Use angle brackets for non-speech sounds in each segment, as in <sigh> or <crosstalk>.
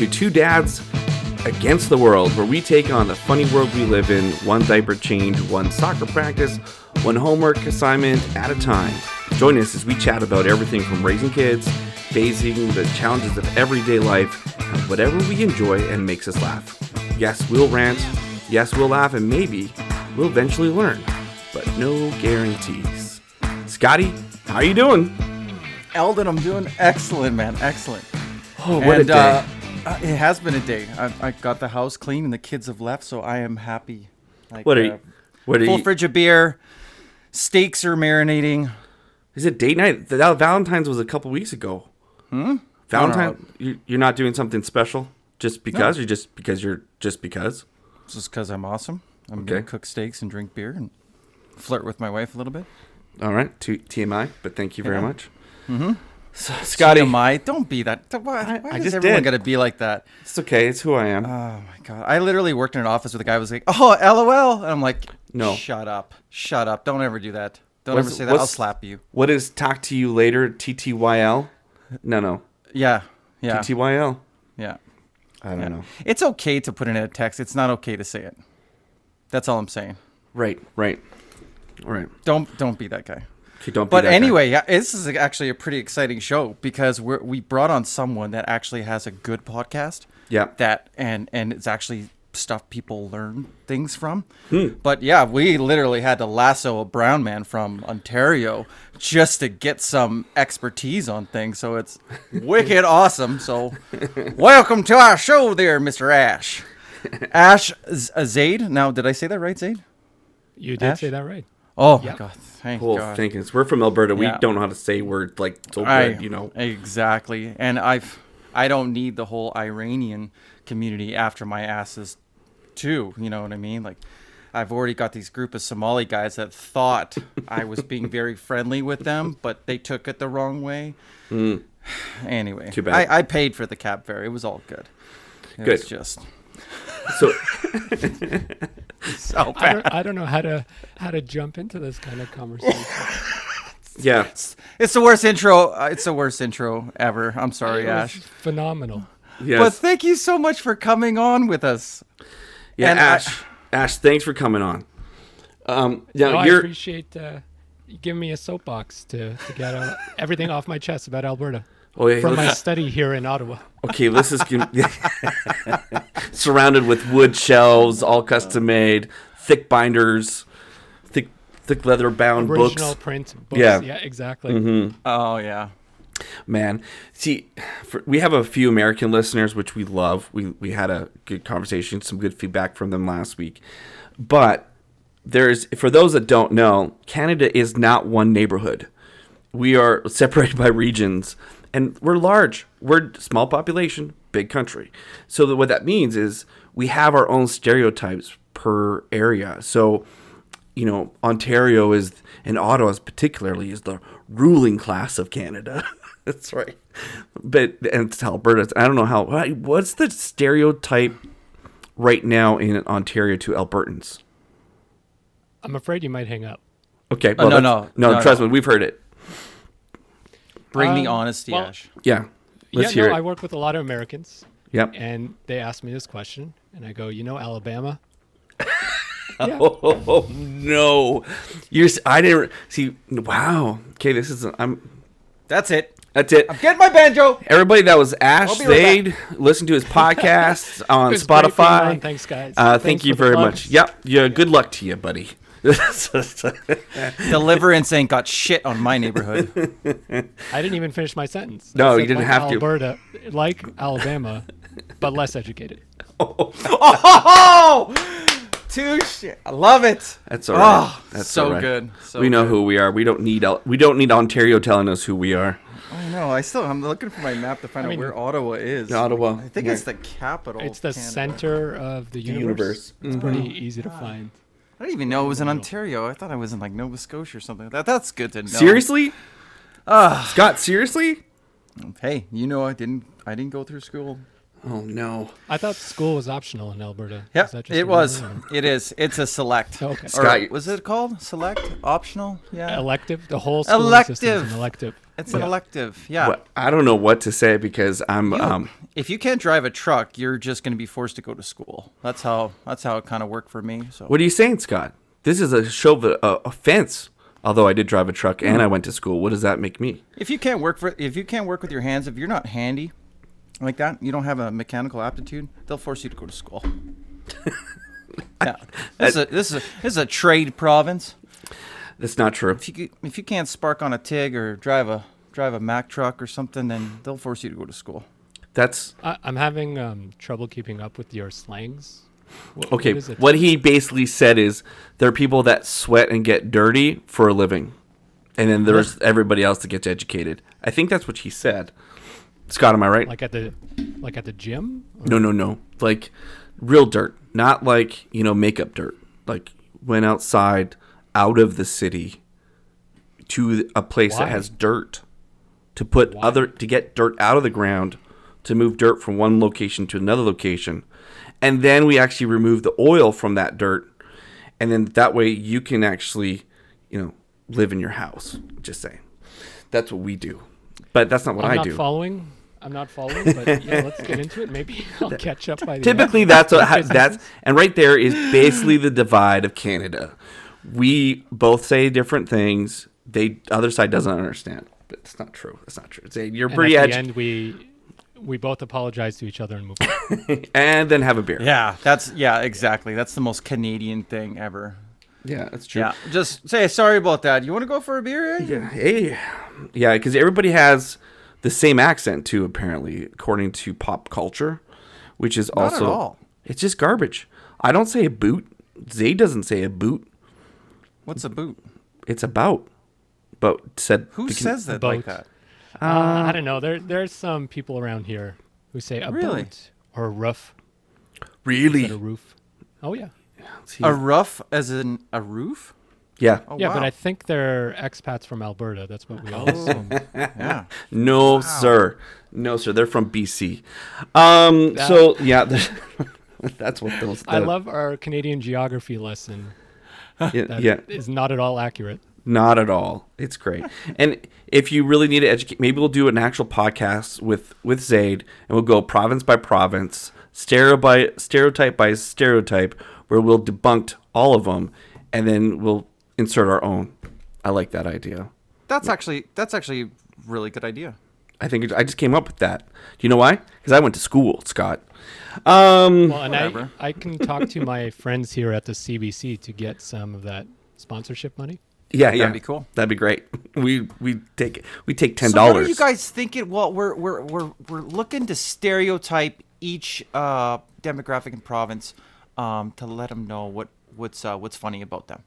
To Two Dads Against the World, where we take on the funny world we live in, one diaper change, one soccer practice, one homework assignment at a time. Join us as we chat about everything from raising kids, facing the challenges of everyday life, and whatever we enjoy and makes us laugh. Yes, we'll rant. Yes, we'll laugh, and maybe we'll eventually learn, but no guarantees. Scotty, how are you doing? Eldon, I'm doing excellent, man. Excellent. Oh, what and, a day! Uh, uh, it has been a day. I, I got the house clean and the kids have left, so I am happy. Like, what are uh, you? What are Full you? fridge of beer. Steaks are marinating. Is it date night? That Valentine's was a couple weeks ago. Hmm. Valentine? You, you're not doing something special just because, or just because you're just because? Just because I'm awesome. I'm Okay. gonna cook steaks and drink beer and flirt with my wife a little bit. All right, T- TMI. But thank you very Yeah. much. Mm-hmm. So, Scotty, my don't be that. Why, why I is just everyone did. gotta be like that? it's okay. It's who I am. Oh my god! I literally worked in an office with a guy who was like, "Oh, LOL," and I'm like, No. shut up, shut up, don't ever do that. Don't What's- ever say that. I'll slap you." what is talk to you later? TTYL? No, no. Yeah, yeah, TTYL. yeah. I don't know. It's okay to put in a text. It's not okay to say it. That's all I'm saying. Right, right, right. Don't don't be that guy. Okay, don't. But that guy. anyway, yeah, this is actually a pretty exciting show because we're, we brought on someone that actually has a good podcast. Yeah. That and and it's actually stuff people learn things from. Hmm. But yeah, we literally had to lasso a brown man from Ontario just to get some expertise on things. So it's <laughs> wicked awesome. So welcome to our show, there, Mister Ash. Ash Z- Zaid. Now, did I say that right, Zaid? You did Ash? say that right. Oh my God! Thank Cool. God. Thank you. We're from Alberta. We don't know how to say words like so I, good. You know. exactly, and I've I don't need the whole Iranian community after my asses, too. You know what I mean? Like, I've already got these group of Somali guys that thought <laughs> I was being very friendly with them, but they took it the wrong way. <sighs> Anyway, Hmm. Too bad. I, I paid for the cab fare. It was all good. It Good. was just So so I don't, I don't know how to how to jump into this kind of conversation. <laughs> yeah. It's the worst intro. uh, It's the worst intro ever. I'm sorry, It Ash. phenomenal. Yes. But thank you so much for coming on with us. Yeah, And I- Ash. Ash, thanks for coming on. Um, yeah, No, I you're appreciate uh, giving me a soapbox to, to get uh, everything off my chest about Alberta oh, yeah, from my <laughs> study here in Ottawa. Okay. This is <laughs> surrounded with wood shelves, all custom made, thick binders, thick thick leather bound Original books. print books. Yeah. Yeah, exactly. Mm-hmm. Oh yeah. Man, see, for, we have a few American listeners, which we love. We we had a good conversation, some good feedback from them last week. But there's for those that don't know, Canada is not one neighborhood. We are separated by regions, and we're large. We're small population, big country. So that what that means is we have our own stereotypes per area. So you know, Ontario is, and Ottawa particularly, is the ruling class of Canada. <laughs> That's right. But, and it's Alberta. I don't know how, what's the stereotype right now in Ontario to Albertans? I'm afraid you might hang up. Okay. Oh, no, no, no, no, trust no. me, we've heard it. Bring the Um, honesty, well- Ash. Yeah. Let's yeah, hear no, it. I work with a lot of Americans, yep. and they ask me this question, and I go, you know, Alabama. <laughs> yeah. Oh, no. You're, s- I didn't, see, wow. Okay, this is, I'm, That's it. that's it. Get my banjo. Everybody that was Ash I'll be right Zaid, listen to his <laughs> podcast on It was great being Spotify. on. Thanks, guys. Uh, Thanks thank you very plugs. much. Yep. Yeah. Good luck to you, buddy. Deliverance ain't got shit on my neighborhood. <laughs> I didn't even finish my sentence. No, you didn't like have to. Alberta, like Alabama, but less educated. oh, <laughs> shit I love it. That's all right. Oh, That's so all right. good. So we know good. who we are. We don't need we don't need Ontario telling us who we are. I know. I still. I'm looking for my map to find I out mean- where Ottawa is. Ottawa. I think Yeah. it's the capital. It's the Canada. center of the universe. universe. It's mm-hmm. pretty easy to find. I didn't even know it was in Ontario. I thought I was in like Nova Scotia or something. That that's good to know. Seriously, Ah, Scott? Seriously? hey, you know I didn't. I didn't go through school. Oh no. I thought school was optional in Alberta. Yep, Is that just a it was. rumor It is. It's a select. <laughs> Okay. Or Scott- was it called select? Optional? Yeah. elective? The whole school system is Elective. an elective. It's an Yeah. elective. Yeah. What, I don't know what to say because I'm You- um if you can't drive a truck, you're just going to be forced to go to school. That's how. That's how it kind of worked for me. So. What are you saying, Scott? This is a show of uh, offense. Although I did drive a truck and I went to school, what does that make me? If you can't work for, if you can't work with your hands, if you're not handy, like that, you don't have a mechanical aptitude, they'll force you to go to school. <laughs> yeah, this is a, this is a, this is a trade province. That's not true. If you if you can't spark on a Tig or drive a drive a Mack truck or something, then they'll force you to go to school. That's I, I'm having um, trouble keeping up with your slangs. What, okay. What is it? What he basically said is there are people that sweat and get dirty for a living, and then there's everybody else that gets educated. I think that's what he said. Scott, am I right? Like at the like at the gym? Or- No, no, no. Like real dirt, not like you know makeup dirt. Like went outside, out of the city, to a place that has dirt, to put Why? other to get dirt out of the ground, to move dirt from one location to another location, and then we actually remove the oil from that dirt, and then that way you can actually, you know, live in your house. Just saying, that's what we do. But that's not what I'm I not do. following. I'm not following, but <laughs> yeah, let's get into it. Maybe <laughs> I'll catch up by the Typically, end. that's what <laughs> ha- that's and right there is basically the divide of Canada. We both say different things. They other side doesn't understand. But it's not true. It's not true. Say you're and pretty at the end, we we both apologize to each other and move on. <laughs> and then have a beer. Yeah, that's yeah, exactly. That's the most Canadian thing ever. yeah, that's true. Yeah, just say sorry about that. You want to go for a beer? eh? Yeah, hey, yeah, because everybody has the same accent too. Apparently, according to pop culture, which is Not at also all. it's just garbage. I don't say a boot. Zay doesn't say a boot. What's a boot? It's a about. But said Who the- says that boat. like that? Uh, I don't know. There there's some people around here who say a Really? boat or a roof really? A roof. Oh yeah, See, A rough as in a roof? yeah. Oh, yeah. wow. But I think they're expats from Alberta. That's what we all Oh, assume. yeah. <laughs> No, sir. No, sir. They're from BC. Um. That- So yeah, <laughs> that's what those. I love our Canadian geography lesson. <laughs> Yeah, That yeah, is not at all accurate. not at all. It's great. <laughs> and if you really need to educate, maybe we'll do an actual podcast with with Zaid, and we'll go province by province, stereo by stereotype by stereotype, where we'll debunk all of them, and then we'll insert our own. I like that idea. That's actually that's actually a really good idea. I think it, I just came up with that. Do you know why? Because I went to school, Scott. Um, Well, and Whatever. I, I can talk to my <laughs> friends here at the CBC to get some of that sponsorship money. yeah, yeah, That'd be cool. That'd be great. <laughs> We we take we take ten So what are dollars. you guys thinking? Well, we're we're we're we're looking to stereotype each uh, demographic and province um, to let them know what what's uh, what's funny about them.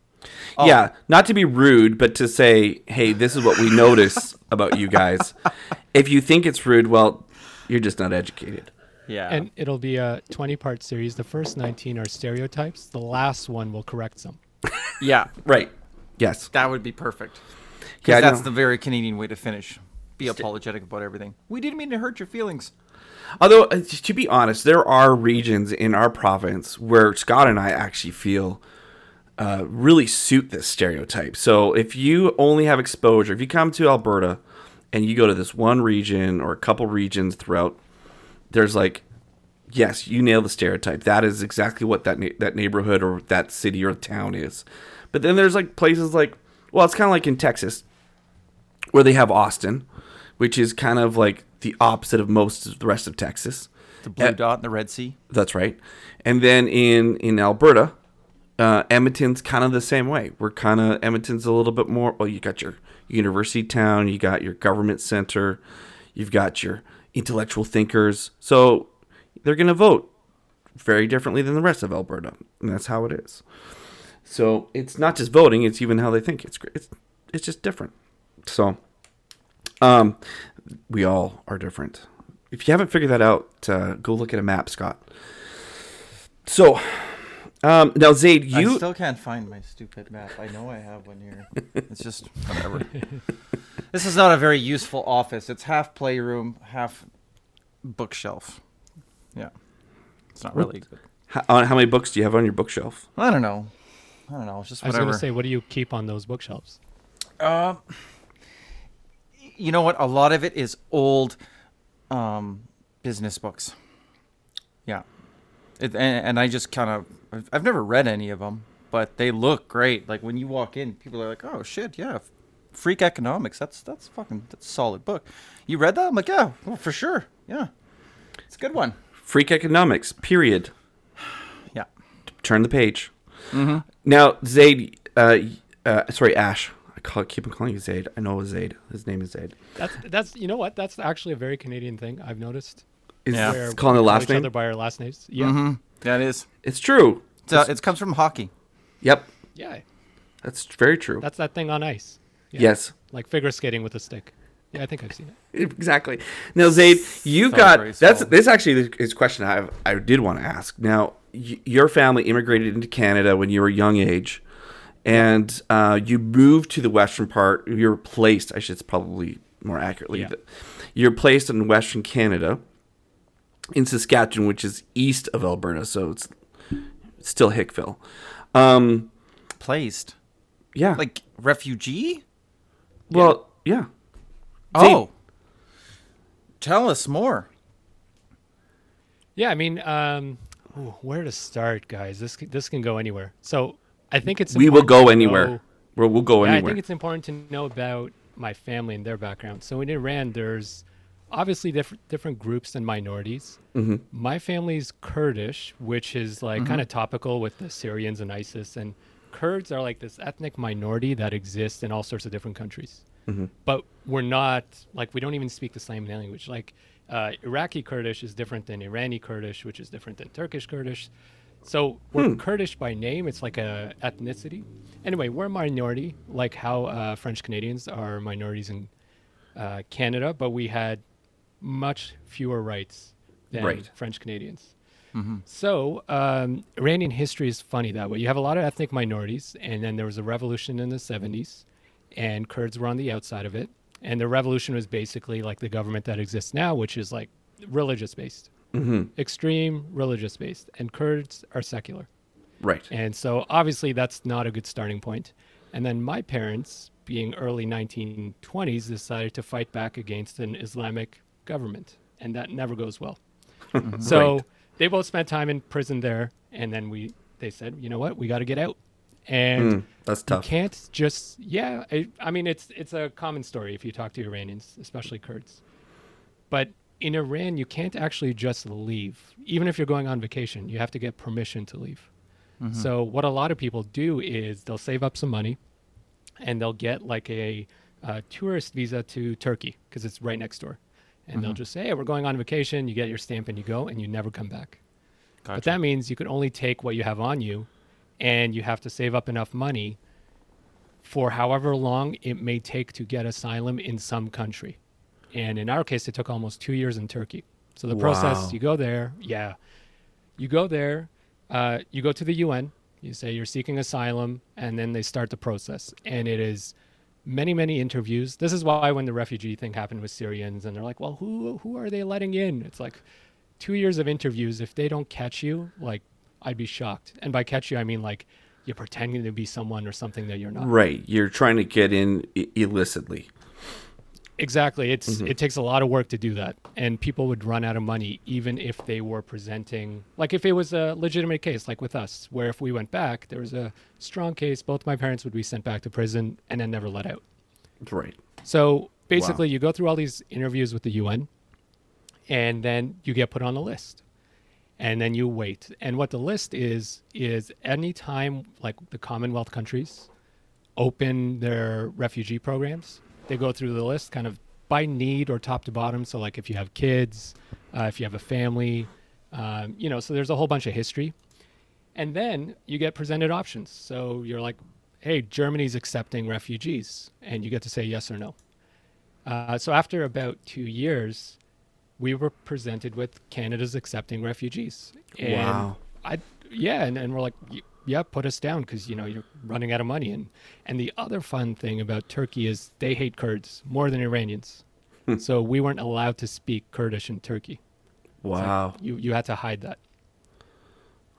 Oh, Yeah, not to be rude, but to say, hey, this is what we notice about you guys. If you think it's rude, well, you're just not educated. yeah. And it'll be a 20 part series. The first 19 are stereotypes, the last one will correct some. yeah, Right. Yes. that would be perfect. Because I that's know. the very Canadian way to finish. Be apologetic about everything. We didn't mean to hurt your feelings. Although, uh, to be honest, there are regions in our province where Scott and I actually feel uh, really suit this stereotype. So if you only have exposure, if you come to Alberta and you go to this one region or a couple regions throughout, there's like, yes, you nail the stereotype. That is exactly what that na- that neighborhood or that city or town is. But then there's like places like, well, it's kind of like in Texas where they have Austin, which is kind of like the opposite of most of the rest of Texas. The blue Uh, dot in the Red Sea. That's right. And then in in Alberta, uh, Edmonton's kind of the same way. We're kind of Edmonton's a little bit more. Well, you got your university town, you got your government center, you've got your intellectual thinkers. So they're going to vote very differently than the rest of Alberta, and that's how it is. So it's not just voting; it's even how they think. It's it's it's just different. So, um, we all are different. If you haven't figured that out, uh, go look at a map, Scott. So, um, now Zaid, you I still can't find my stupid map. I know I have one here. It's just <laughs> whatever. this is not a very useful office. It's half playroom, half bookshelf. Yeah, it's not really. Good. How, uh, how many books do you have on your bookshelf? I don't know. I don't know. It's just I was whatever. going to say, what do you keep on those bookshelves? Uh, you know what? A lot of it is old um, business books. Yeah, it, and, and I just kind of I've, I've never read any of them, but they look great. Like when you walk in, people are like, "Oh shit, yeah, Freakonomics. That's that's fucking that's a solid book." You read that? I'm like, "Yeah, well, for sure. Yeah, it's a good one." Freakonomics. Period. <sighs> Yeah. Turn the page. Now, Zaid. Uh, uh, sorry, Ash. I call, keep on calling you Zaid. I know Zaid. His name is Zaid. That's that's you know what? That's actually a very Canadian thing I've noticed. Is Yeah. where calling the we call last each name? other by our last names. Yeah, Mm-hmm. Yeah, it is. It's true. It's, uh, it comes from hockey. Yep, yeah. that's very true. That's that thing on ice. Yeah. Yes, like figure skating with a stick. Yeah, I think I've seen it. <laughs> exactly. Now, Zaid, you've So got graceful. that's this actually is a question I I did want to ask. Now, y- your family immigrated into Canada when you were a young age, and uh, you moved to the western part. You're placed, I should probably more accurately, Yeah. you're placed in Western Canada, in Saskatchewan, which is east of Alberta, so it's still Hickville. Um, Placed yeah, like refugee. well, yeah. Oh, tell us more. Yeah, I mean, um, ooh, where to start, guys? This this can go anywhere. So I think it's We will go anywhere. know- We'll, we'll go yeah, I think it's important to know about my family and their background. So in Iran, there's obviously different different groups and minorities. Mm-hmm. My family's Kurdish, which is like kind of topical with the Syrians and ISIS, and Kurds are like this ethnic minority that exists in all sorts of different countries. But we're not like we don't even speak the same language. Like uh, Iraqi Kurdish is different than Irani Kurdish, which is different than Turkish Kurdish. So we're Kurdish by name. It's like a ethnicity. Anyway, we're a minority, like how uh, French Canadians are minorities in uh, Canada, but we had much fewer rights than Right. French Canadians. So um, Iranian history is funny that way. You have a lot of ethnic minorities, and then there was a revolution in the 70s, and Kurds were on the outside of it. And the revolution was basically like the government that exists now, which is like religious based, extreme religious based, and Kurds are secular. right. And so obviously that's not a good starting point. And then my parents, being early 1920s, decided to fight back against an Islamic government, and that never goes well. <laughs> so Right. they both spent time in prison there, and then we they said, you know what, we got to get out. And Mm, that's tough. you can't just yeah. I, I mean, it's it's a common story if you talk to Iranians, especially Kurds. But in Iran, you can't actually just leave. Even if you're going on vacation, you have to get permission to leave. So what a lot of people do is they'll save up some money, and they'll get like a, uh tourist visa to Turkey because it's right next door, and they'll just say, "Hey, we're going on vacation." You get your stamp and you go, and you never come back. But that means you can only take what you have on you, and you have to save up enough money for however long it may take to get asylum in some country. And in our case, it took almost two years in Turkey. So the Wow. process, you go there, yeah, you go there, uh, you go to the UN, you say you're seeking asylum, and then they start the process. And it is many, many interviews. This is why when the refugee thing happened with Syrians, and they're like, well, who who are they letting in? It's like two years of interviews. If they don't catch you, like, I'd be shocked. And by catch you, I mean like you're pretending to be someone or something that you're not. Right. You're trying to get in illicitly. Exactly. It's mm-hmm. it takes a lot of work to do that, and people would run out of money even if they were presenting like if it was a legitimate case, like with us, where if we went back, there was a strong case, both my parents would be sent back to prison and then never let out. Right. So basically, you go through all these interviews with the UN, and then you get put on a list, and then you wait. And what the list is is any time like the Commonwealth countries open their refugee programs, they go through the list kind of by need or top to bottom. So like if you have kids, uh, if you have a family, um, you know, so there's a whole bunch of history. And then you get presented options. So you're like, hey, Germany's accepting refugees, and you get to say yes or no. Uh, so after about two years, we were presented with Canada's accepting refugees. And Wow. I yeah, and, and we're like, "Y- yeah, put us down because you know you're running out of money. And and the other fun thing about Turkey is they hate Kurds more than Iranians. so we weren't allowed to speak Kurdish in Turkey. Wow. You you had to hide that.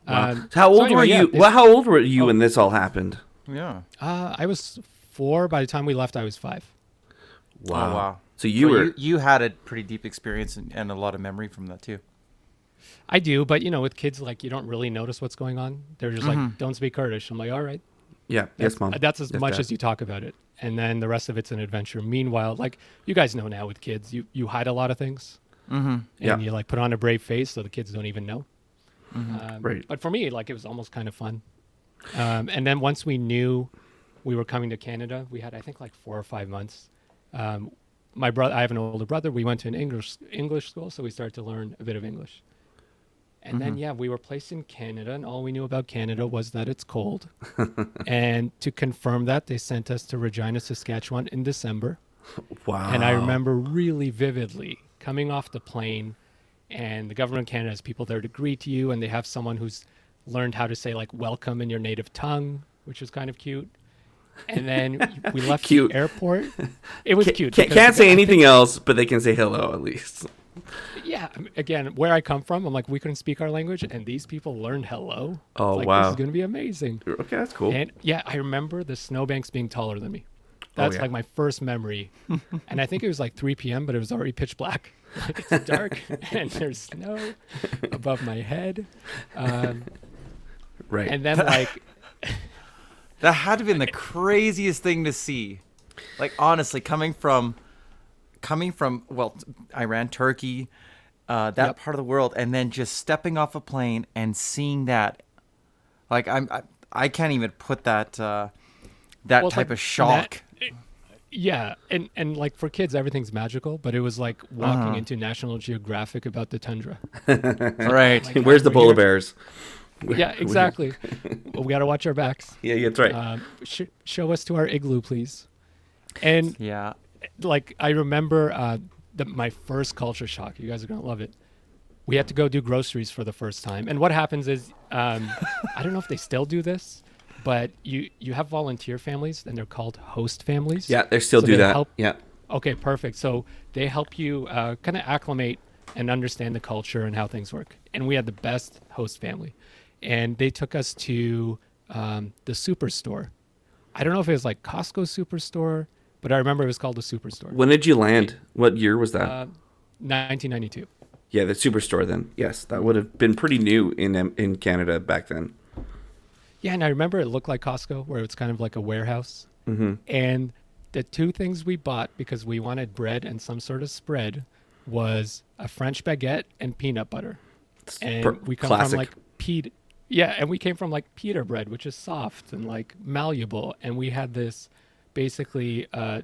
Wow. Um, So how so old anyway, were yeah, you? this- well, how old were you Oh. when this all happened? Yeah. Uh, I was four. By the time we left, I was five. Wow. Oh, wow. So you So were you, you had a pretty deep experience and, and a lot of memory from that too. I do, but you know, with kids, like you don't really notice what's going on. They're just like, "Don't speak Kurdish." I'm like, "All right." yeah. Yes, mom. That's as Yes, much Dad. as you talk about it, and then the rest of it's an adventure. Meanwhile, like you guys know now with kids, you you hide a lot of things, Mm-hmm. and Yeah. you like put on a brave face so the kids don't even know. Um, Right. But for me, like it was almost kind of fun. Um, and then once we knew we were coming to Canada, we had I think like four or five months. Um, my brother, I have an older brother. We went to an English English school, so we started to learn a bit of English. And then mm-hmm. yeah, we were placed in Canada, and all we knew about Canada was that it's cold. <laughs> and to confirm that, they sent us to Regina, Saskatchewan in December. Wow. And I remember really vividly coming off the plane, and the government of Canada has people there to greet you, and they have someone who's learned how to say like welcome in your native tongue, which is kind of cute. And then <laughs> we left Cute. the airport. <laughs> It was Can't, cute. can't, can't say anything else, but they can say hello at least. <laughs> Yeah, again, where I come from, I'm like we couldn't speak our language, and these people learned hello. Oh, like, This is going to be amazing. Okay, that's cool. And yeah, I remember the snowbanks being taller than me. Oh, That's yeah. like my first memory. <laughs> and I think it was like 3 p.m., but it was already pitch black. Like <laughs> it's dark and there's snow above my head. Um, right. and then like, That had to have been the craziest thing to see. Like honestly, coming from coming from well, Iran, Turkey, uh, that Yep. part of the world, and then just stepping off a plane and seeing that. Like I'm, I, I can't even put that uh, that Well, type like of shock. yeah, and and like for kids, everything's magical, but it was like walking Uh-huh. into National Geographic about the tundra. <laughs> right. Like, Where's the polar here- bears? <laughs> Yeah, exactly. <laughs> we got to watch our backs. Yeah, yeah, that's right. Um, sh- show us to our igloo, please. And yeah. Like I remember uh, the, my first culture shock. You guys are gonna love it. We had to go do groceries for the first time, and what happens is um, I don't know if they still do this, but you you have volunteer families, and they're called host families. yeah, they still so do they that. help- Yeah. Okay, perfect. So they help you uh, kind of acclimate and understand the culture and how things work. And we had the best host family, and they took us to um, the superstore. I don't know if it was like Costco superstore, but I remember it was called the superstore. When did you land? What year was that? Uh, 1992. yeah, the superstore then. Yes, that would have been pretty new in um, in Canada back then. Yeah, and I remember it looked like Costco, where it's kind of like a warehouse. Mm-hmm. And the two things we bought because we wanted bread and some sort of spread was a French baguette and peanut butter. And per- we come classic. from like Pete. Yeah, and we came from like pita bread, which is soft and like malleable. And we had this basically uh,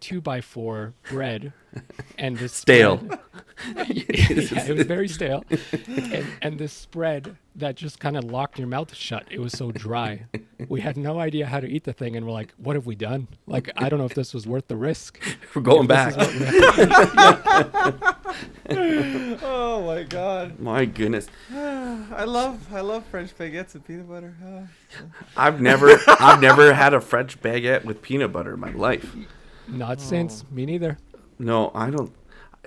two by four bread <laughs> and this <laughs> Stale. spread- <laughs> yeah, it was very stale. And, and this spread that just kind of locked your mouth shut. It was so dry. We had no idea how to eat the thing, and we're like, "What have we done? Like, I don't know if this was worth the risk." We're going back. this is what we have. Oh my god. My goodness, <sighs> I love I love French baguettes and peanut butter. <sighs> I've never I've never had a French baguette with peanut butter in my life. Not since me neither. No, I don't.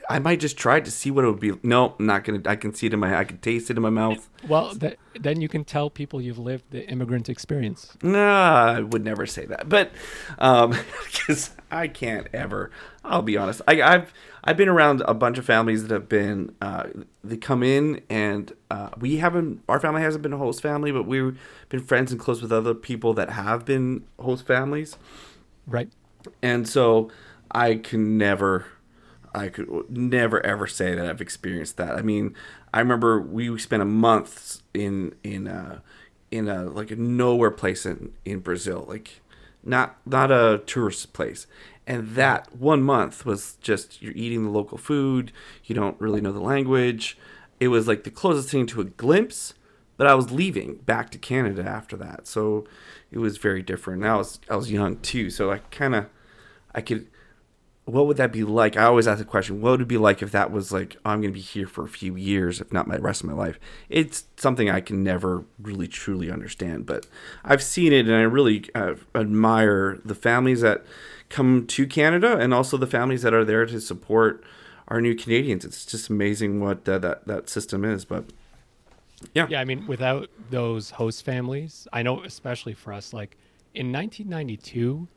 I might just try to see what it would be. No, I'm not gonna. I can see it in my. I can taste it in my mouth. Well, th- then you can tell people you've lived the immigrant experience. Nah, I would never say that. But um <laughs> 'cause I can't ever. I'll be honest. I, I've I've been around a bunch of families that have been. Uh, they come in and uh, we haven't. Our family hasn't been a host family, but we've been friends and close with other people that have been host families. Right. and so I can never, I could never ever say that I've experienced that. I mean, I remember we spent a month in in a in a like a nowhere place in in Brazil, like not not a tourist place. And that one month was just you're eating the local food. You don't really know the language. It was like the closest thing to a glimpse but I was leaving back to Canada after that, so it was very different. And I was I was young too, so I kind of I could. What would that be like? I always ask the question: What would it be like if that was like I'm going to be here for a few years, if not my rest of my life? It's something I can never really truly understand, but I've seen it, and I really uh, admire the families that come to Canada, and also the families that are there to support our new Canadians. It's just amazing what uh, that that system is. But yeah, Yeah, I mean, without those host families, I know especially for us, like in 1992,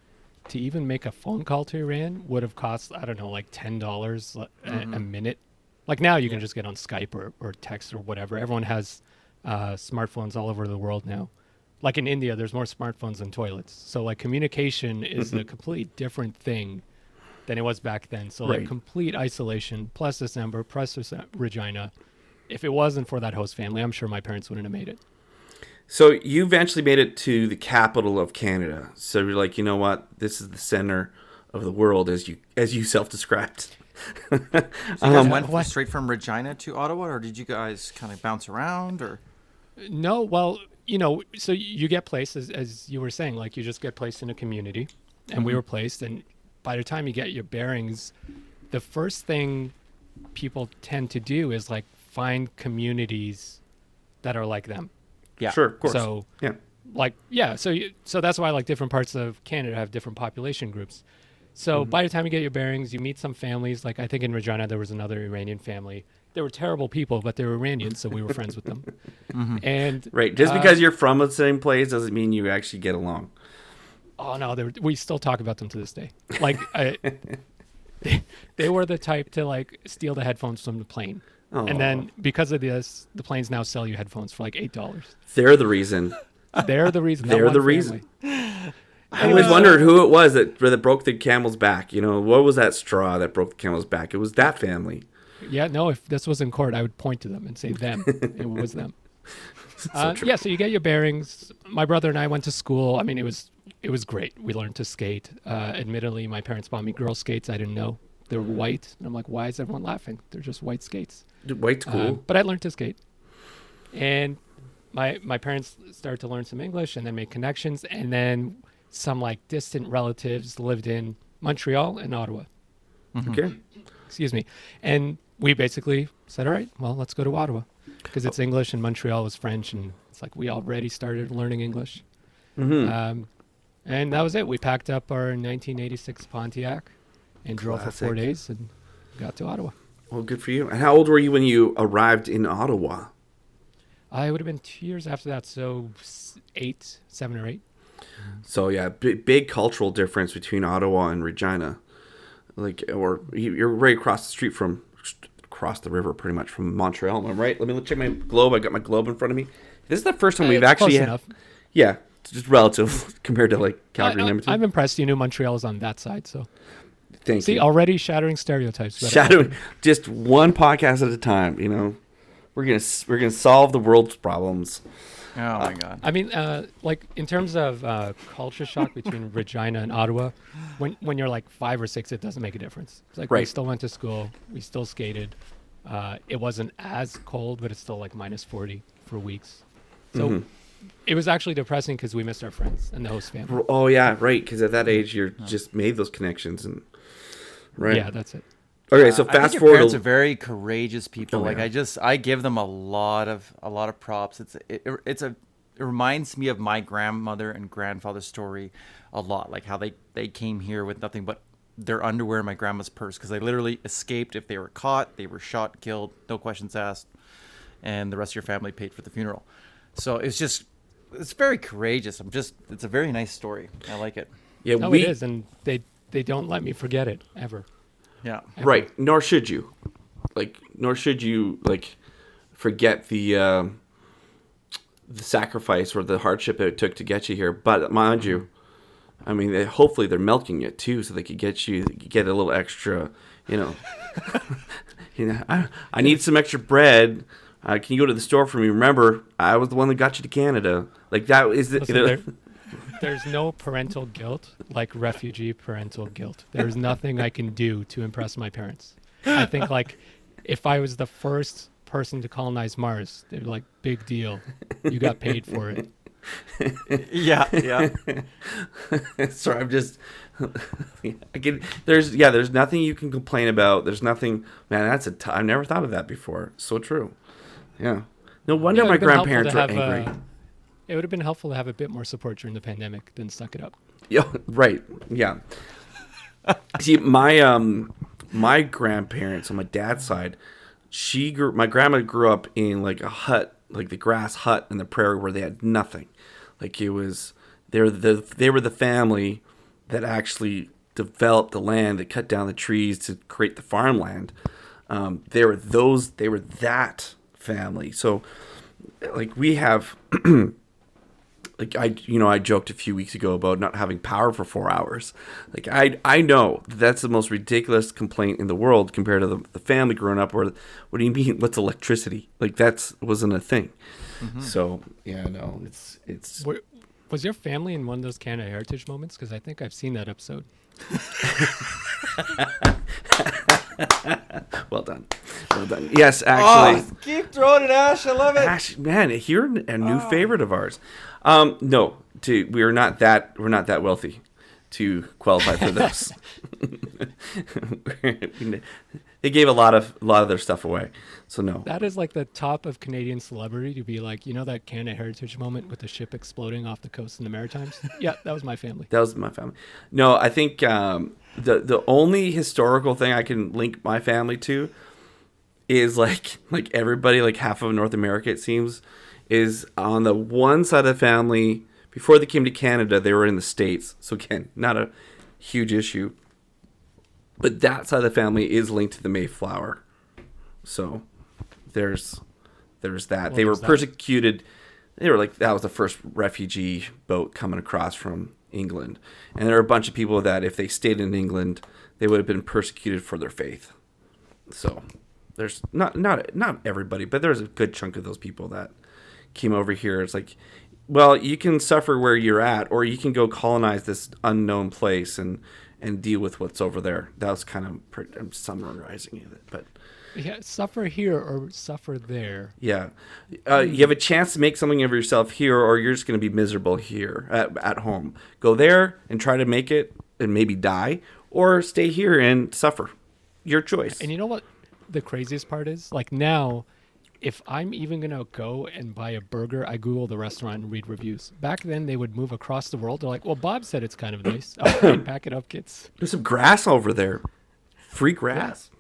to even make a phone call to Iran would have cost I don't know, like ten dollars a, a minute. Like now, you can just get on Skype or, or text or whatever. Everyone has uh, smartphones all over the world now. Like in India, there's more smartphones than toilets. So like communication is a completely different thing than it was back then. So Right. like complete isolation plus December plus uh, Regina. If it wasn't for that host family, I'm sure my parents wouldn't have made it. So you eventually made it to the capital of Canada. So you're like, you know what? This is the center of the world, as you as you self described. <laughs> So you guys Um, went what- straight from Regina to Ottawa, or did you guys kind of bounce around? Or No, well, you know, so you get placed as, as you were saying, like you just get placed in a community, and we were placed, and by the time you get your bearings, the first thing people tend to do is like find communities that are like them. Yeah, Sure, of course. So yeah. like yeah so you, so that's why like different parts of canada have different population groups so by the time you get your bearings you meet some families like i think in regina there was another iranian family they were terrible people but they were iranians so we were friends with them <laughs> and Right. Just uh, because you're from the same place doesn't mean you actually get along. oh no they were, we still talk about them to this day like I, <laughs> they, they were the type to like steal the headphones from the plane and then because of this the planes now sell you headphones for like eight dollars They're the reason. <laughs> they're the reason They're the reason. family. I always wondered who it was that that broke the camel's back. You know, what was that straw that broke the camel's back? It was that family. Yeah, no, if this was in court, I would point to them and say them. <laughs> it was them. Uh, yeah, so you get your bearings. My brother and I went to school. I mean, it was it was great. We learned to skate. Uh, admittedly, my parents bought me girl skates. I didn't know they were white, and I'm like, why is everyone laughing? They're just white skates. Dude, White's cool. Um, but I learned to skate, and my my parents started to learn some English and then make connections, and then some like distant relatives lived in Montreal and Ottawa okay. excuse me. And we basically said, all right, well, let's go to Ottawa because it's English and Montreal was French. And it's like we already started learning English. hmm Um, and that was it. We packed up our 1986 Pontiac and drove for four days and got to Ottawa. Well, good for you. And how old were you when you arrived in Ottawa? I would have been two years after that, so eight, seven or eight. So yeah, big, big cultural difference between Ottawa and Regina. Like, or you- you're right across the street from, across the river, pretty much from Montreal. Am I right? Let me check my globe. I got my globe in front of me. This is the first time Uh, we've actually, close had, enough. yeah, it's just relative <laughs> compared to like Calgary and I, Edmonton. am impressed. You knew Montreal is on that side, so Thank see you. already shattering stereotypes. but- Shadowing just one podcast at a time. You know, we're gonna we're gonna solve the world's problems. Oh my god. I mean, uh, like in terms of uh, culture shock between <laughs> Regina and Ottawa, when when you're like five or six, it doesn't make a difference. It's like we Right. still went to school, we still skated. Uh, it wasn't as cold, but it's still like minus forty for weeks. So Mhm. it was actually depressing because we missed our friends and the host family. Oh yeah, right. Because at that age, you're just made those connections and right. Yeah, that's it. Okay, so Uh, I fast think your forward. Parents a- are very courageous people. Oh, like yeah. I just, I give them a lot of a lot of props. It's it, it's a it reminds me of my grandmother and grandfather's story a lot. Like how they they came here with nothing but their underwear in my grandma's purse because they literally escaped. If they were caught, they were shot, killed, no questions asked, and the rest of your family paid for the funeral. So it's just it's very courageous. I'm just it's a very nice story. I like it. yeah, No, we it is, and they they don't let me forget it ever. Yeah. ever. right. Nor should you, like, nor should you like forget the um the sacrifice or the hardship it took to get you here. But mind you, I mean, they, hopefully they're milking it too, so they could get you get a little extra. You know, <laughs> you know, I, I need some extra bread. Uh, can you go to the store for me? Remember, I was the one that got you to Canada. Like that is the, Listen, you know, there, <laughs> there's no parental guilt like refugee parental guilt. There's nothing I can do to impress my parents. I think like if I was the first person to colonize Mars, they'd be like, big deal. You got paid for it. Yeah. Yeah. <laughs> Sorry, I'm just. <laughs> I can. There's yeah. There's nothing you can complain about. There's nothing. Man, that's a. T- I've never thought of that before. So true. Yeah. No wonder Yeah, my would've been helpful grandparents to are angry. uh, it would have been helpful to have a bit more support during the pandemic than suck it up. Yeah. Right. Yeah. See, my um, my grandparents on my dad's side, she grew. My grandma grew up in like a hut, like the grass hut in the prairie where they had nothing. Like it was, they're the they were the family that actually developed the land, that cut down the trees to create the farmland. Um, they were those. They were that family. So, like we have. <clears throat> like I, you know, I joked a few weeks ago about not having power for four hours. Like I, I know that's the most ridiculous complaint in the world compared to the, the family growing up. Where, what do you mean? What's electricity? Like that's wasn't a thing. Mm-hmm. So yeah, no, it's it's Were, was your family in one of those Canada Heritage moments? Because I think I've seen that episode. <laughs> well done, well done. Yes, actually. Oh, keep throwing it, Ash. I love it. Ash, man, you're a new oh. favorite of ours. Um, no, to we are not that we're not that wealthy to qualify for this. <laughs> <laughs> they gave a lot of a lot of their stuff away, so no. That is like the top of Canadian celebrity to be like, you know, that Canada Heritage moment with the ship exploding off the coast in the Maritimes. <laughs> yeah, that was my family. That was my family. No, I think um, the the only historical thing I can link my family to is like like everybody, like half of North America, it seems, is on the one side of the family. Before they came to Canada, they were in the states. So again, not a huge issue. But that side of the family is linked to the Mayflower. So there's there's that. they were there's that. persecuted. They were like that was the first refugee boat coming across from England, and there are a bunch of people that if they stayed in England, they would have been persecuted for their faith. So there's not not not everybody, but there's a good chunk of those people that came over here. It's like, well, you can suffer where you're at, or you can go colonize this unknown place and and deal with what's over there. That was kind of pre- I'm summarizing it, but Yeah, suffer here or suffer there. yeah, uh, you have a chance to make something of yourself here, or you're just going to be miserable here at, at home. Go there and try to make it, and maybe die, or stay here and suffer. Your choice. And you know what the craziest part is? Like now, if I'm even gonna go and buy a burger, I Google the restaurant and read reviews. Back then, they would move across the world. They're like, "Well, Bob said it's kind of nice. Oh, <coughs> pack it up, kids." There's some grass over there. Free grass.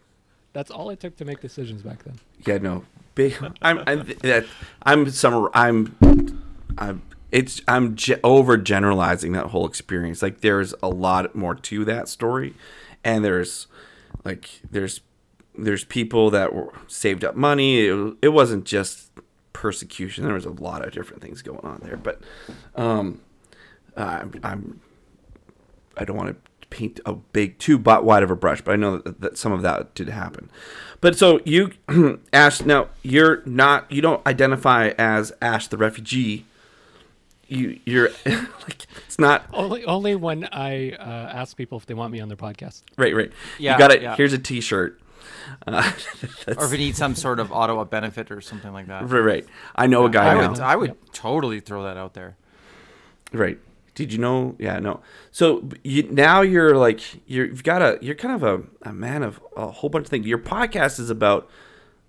That's all it took to make decisions back then. Yeah, no. Big. I'm. I'm. I'm. Some. I'm. I'm. It's. I'm ge- over generalizing that whole experience. Like, there's a lot more to that story, and there's, like, there's, there's people that were saved up money. It, it wasn't just persecution. There was a lot of different things going on there. But, um, I'm. I'm I don't want to paint a big too bu- wide of a brush, but I know that, that some of that did happen. But so you, <clears throat> Ash, now you're not you don't identify as Ash the refugee. You you're <laughs> like it's not Only, only when I uh, ask people if they want me on their podcast. right right. Yeah, you got it. yeah. Here's a T-shirt. Uh, <laughs> Or if you need some sort of Ottawa benefit or something like that. right right. I know a guy I now. would, I would totally throw that out there. Right. Did you know? Yeah, no. So you, now you're like you're, you've got a you're kind of a, a man of a whole bunch of things. Your podcast is about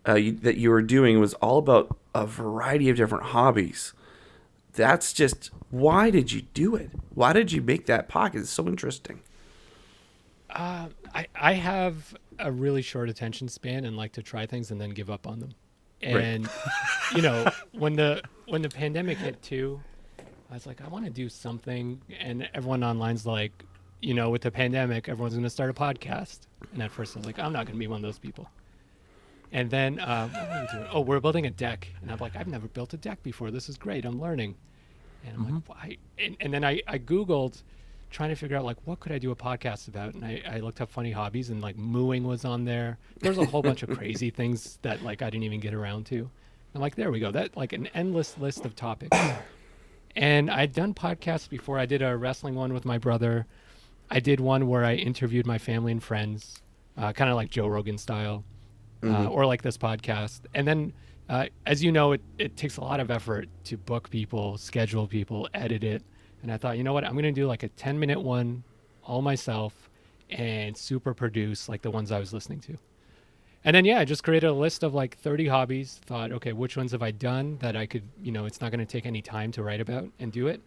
uh, you, that you were doing was all about a variety of different hobbies. That's just why did you do it? Why did you make that podcast? It's so interesting. Uh, I I have a really short attention span and like to try things and then give up on them. Right. And you know <laughs> when the when the pandemic hit too, I was like, I want to do something, and everyone online's like, you know, with the pandemic, everyone's going to start a podcast. And at first, I was like, I'm not going to be one of those people. And then, uh, we? Oh, we're building a deck, and I'm like, I've never built a deck before. This is great. I'm learning. And I'm like, why? And, and then I, I Googled trying to figure out like what could I do a podcast about, and I, I looked up funny hobbies, and like mooing was on there. There's a whole bunch of crazy things that like I didn't even get around to. I'm like, there we go. That like an endless list of topics. and I'd done podcasts before. I did a wrestling one with my brother. I did one where I interviewed my family and friends, uh, kind of like Joe Rogan style, uh, or like this podcast. And then, uh, as you know, it, it takes a lot of effort to book people, schedule people, edit it. And I thought, you know what? I'm going to do like a 10 minute one all myself and super produce like the ones I was listening to. And then, yeah, I just created a list of like 30 hobbies. Thought, okay, which ones have I done that I could, you know, it's not going to take any time to write about and do it?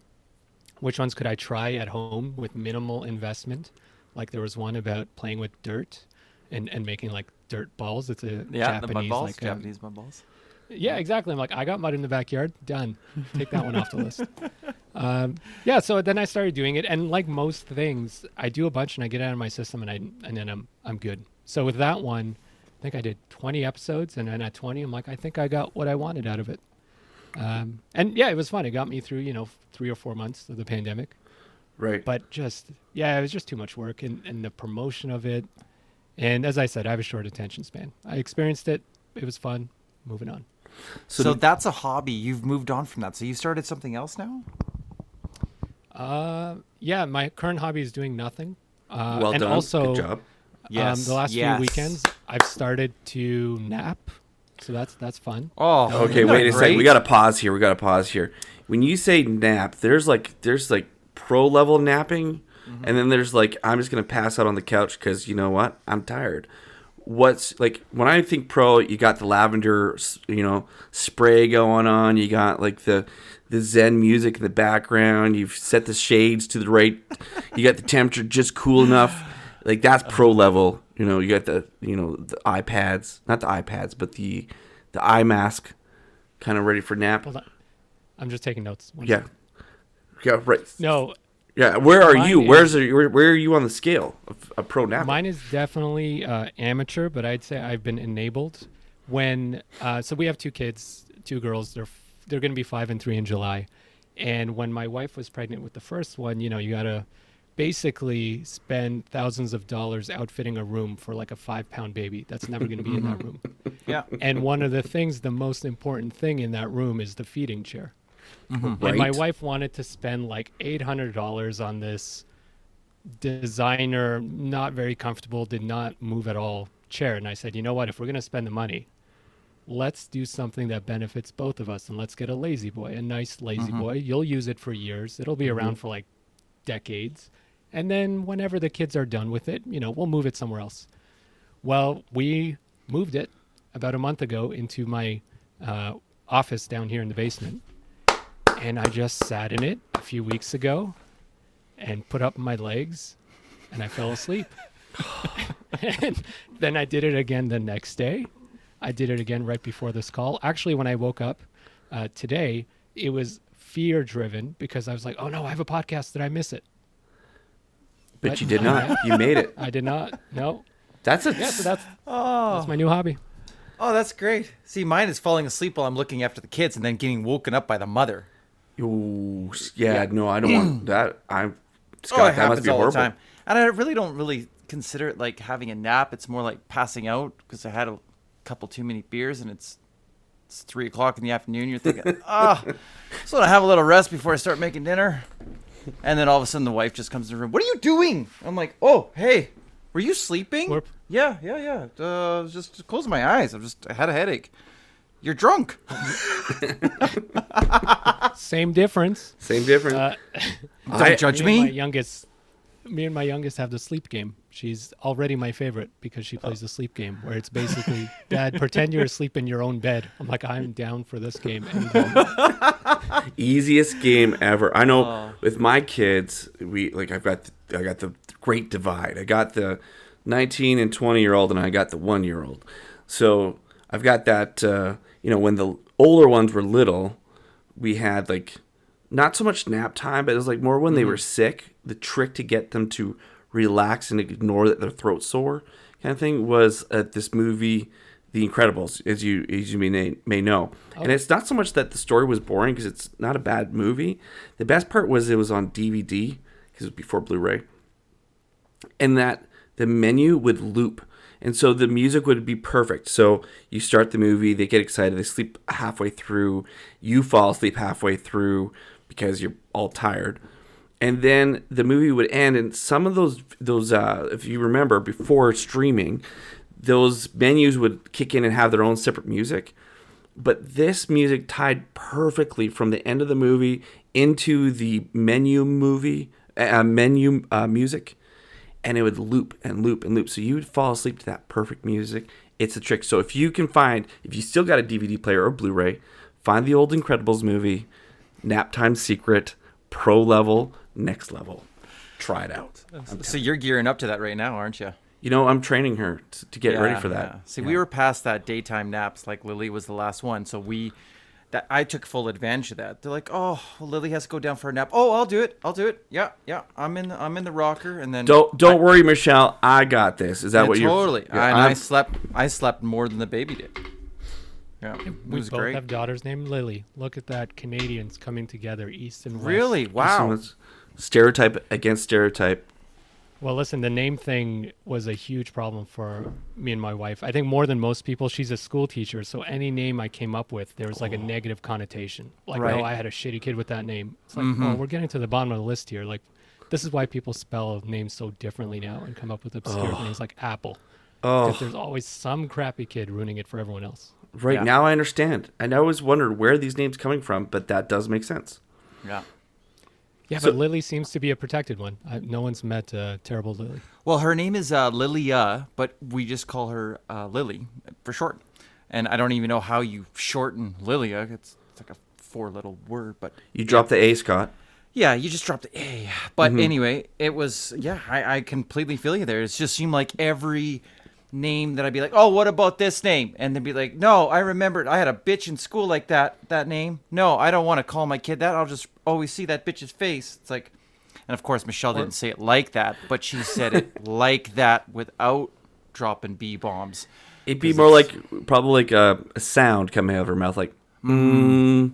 Which ones could I try at home with minimal investment? Like there was one about playing with dirt and and making like dirt balls. It's a Yeah, the Japanese mud balls, like um, Japanese mud balls. Yeah, exactly. I'm like, I got mud in the backyard. Done. Take that one off the list. <laughs> Um, yeah. So then I started doing it, and like most things, I do a bunch and I get out of my system, and I and then I'm I'm good. So with that one, I think I did 20 episodes, and then at 20, I'm like, I think I got what I wanted out of it. Um, and yeah, it was fun. It got me through, you know, three or four months of the pandemic. Right. But just yeah, it was just too much work, and and the promotion of it. And as I said, I have a short attention span. I experienced it. It was fun. Moving on. So, So, the- that's a hobby. You've moved on from that. So you started something else now? Uh, yeah, my current hobby is doing nothing. Uh, well and done. also, Good job. Yes. um, the last yes. few weekends, I've started to nap, so that's that's fun. Oh, Okay, wait that a second. We got to pause here. We got to pause here. When you say nap, there's like there's like pro level napping, Mm-hmm. and then there's like I'm just gonna pass out on the couch because you know what? I'm tired. What's like when I think pro, you got the lavender, you know, spray going on. You got like the the Zen music in the background. You've set the shades to the right. You got the temperature just cool enough. Like that's pro level. You know, you got the you know the iPads, not the iPads, but the the eye mask, kind of ready for nap. Hold on, I'm just taking notes. One Yeah, second. yeah, right. No, Yeah, where are Mine you? is- Where's the, where, where are you on the scale of a pro nap? Mine is definitely uh, amateur, but I'd say I've been enabled when. Uh, so we have two kids, two girls. They're they're going to be five and three in July, and when my wife was pregnant with the first one, you know, you got to basically spend thousands of dollars outfitting a room for like a five pound baby that's never going to be in that <laughs> room. Yeah. And one of the things, the most important thing in that room is the feeding chair. Mm-hmm. And my wife wanted to spend like eight hundred dollars on this designer, not very comfortable, did not move at all chair. And I said, you know what? If we're gonna spend the money, let's do something that benefits both of us, and let's get a lazy boy, a nice lazy boy. You'll use it for years. It'll be around for like decades, and then whenever the kids are done with it, you know, we'll move it somewhere else. Well, we moved it about a month ago into my uh, office down here in the basement, and I just sat in it a few weeks ago and put up my legs, and I fell asleep. and <laughs> then I did it again the next day. I did it again right before this call. Actually, when I woke up uh, today, it was fear driven because I was like, "Oh no, I have a podcast. Did I miss it?" but you did not. <laughs> You made it. I did not. No. That's a Yeah, so that's Oh, that's my new hobby. oh, that's great. See, mine is falling asleep while I'm looking after the kids and then getting woken up by the mother. Ooh, yeah, no, I don't want <clears throat> that. I'm Scott. oh, it that happens must be all horrible. the time. And I really don't really consider it like having a nap. It's more like passing out because I had a couple too many beers and it's it's three o'clock in the afternoon. You're thinking, <laughs> ah, so I have a little rest before I start making dinner. And then all of a sudden the wife just comes in the room. What are you doing? I'm like, oh, hey, were you sleeping? We're- Yeah, yeah, yeah. Uh, I was just closing my eyes. I'm just I had a headache. You're drunk. <laughs> Same difference. Same difference. Uh, <laughs> Don't I- judge me me. my youngest, me and my youngest have the sleep game. She's already my favorite because she plays the sleep game, where it's basically, <laughs> Dad, pretend you're asleep in your own bed. I'm like, I'm down for this game. Easiest game ever. I know Oh. with my kids, we like I've got the, I got the great divide. I got the 19 and 20 year old, and I got the one year old. So I've got that. Uh, you know, when the older ones were little, we had like not so much nap time, but it was like more when they mm-hmm. were sick. The trick to get them to relax and ignore that their throat sore kind of thing was at this movie, The Incredibles, as you as you may may know. And oh. it's not so much that the story was boring because it's not a bad movie. The best part was it was on DVD because it was before Blu-ray, and that the menu would loop. And so the music would be perfect. So you start the movie, they get excited, they sleep halfway through, you fall asleep halfway through because you're all tired. And then the movie would end and some of those those uh if you remember before streaming, those menus would kick in and have their own separate music. But this music tied perfectly from the end of the movie into the menu movie uh, menu uh, music and it would loop and loop and loop. So you would fall asleep to that perfect music. It's a trick. So if you can find, if you still got a DVD player or Blu-ray, find the old Incredibles movie, Nap Time Secret, Pro Level, Next Level. Try it out. So you're gearing up to that right now, aren't you? You know, I'm training her to, to get ready for that. yeah. See, we were past that daytime naps. Like Lily was the last one, so we that I took full advantage of that. They're like, "Oh, well, Lily has to go down for a nap." Oh, I'll do it. I'll do it. Yeah, yeah. I'm in. The, I'm in the rocker, and then Don't don't worry, Michelle. I got this. Is that Yeah, what you're totally? Yeah, and I slept. I slept more than the baby did. Yeah, it We was both great. have daughters named Lily. Look at that, Canadians coming together, east and west. Really? Wow. Stereotype against stereotype. Well, listen, the name thing was a huge problem for me and my wife. I think more than most people, she's a school teacher, so any name I came up with, there was like a negative connotation. Like, Right. oh, I had a shitty kid with that name. It's like, mm-hmm. oh, we're getting to the bottom of the list here. Like, this is why people spell names so differently now and come up with obscure names like Apple. Because Oh, there's always some crappy kid ruining it for everyone else. right Yeah. now I understand. And I always wondered where are these names coming from, but that does make sense. Yeah. Yeah, So- but Lily seems to be a protected one. I, no one's met uh, terrible Lily. Well, her name is uh, Lilia, but we just call her uh, Lily for short. And I don't even know how you shorten Lilia. It's, it's like a four-little word, but You dropped the A, Scott. Yeah, you just dropped the A. But anyway, it was yeah, I, I completely feel you there. It just seemed like every name that I'd be like, Oh, what about this name? And they'd be like, No, I remembered I had a bitch in school like that that name. No, I don't want to call my kid that. I'll just always see that bitch's face. It's like and of course Michelle didn't say it like that, but she said it <laughs> like that without dropping B bombs. It'd be more like probably like a, a sound coming out of her mouth, like mm,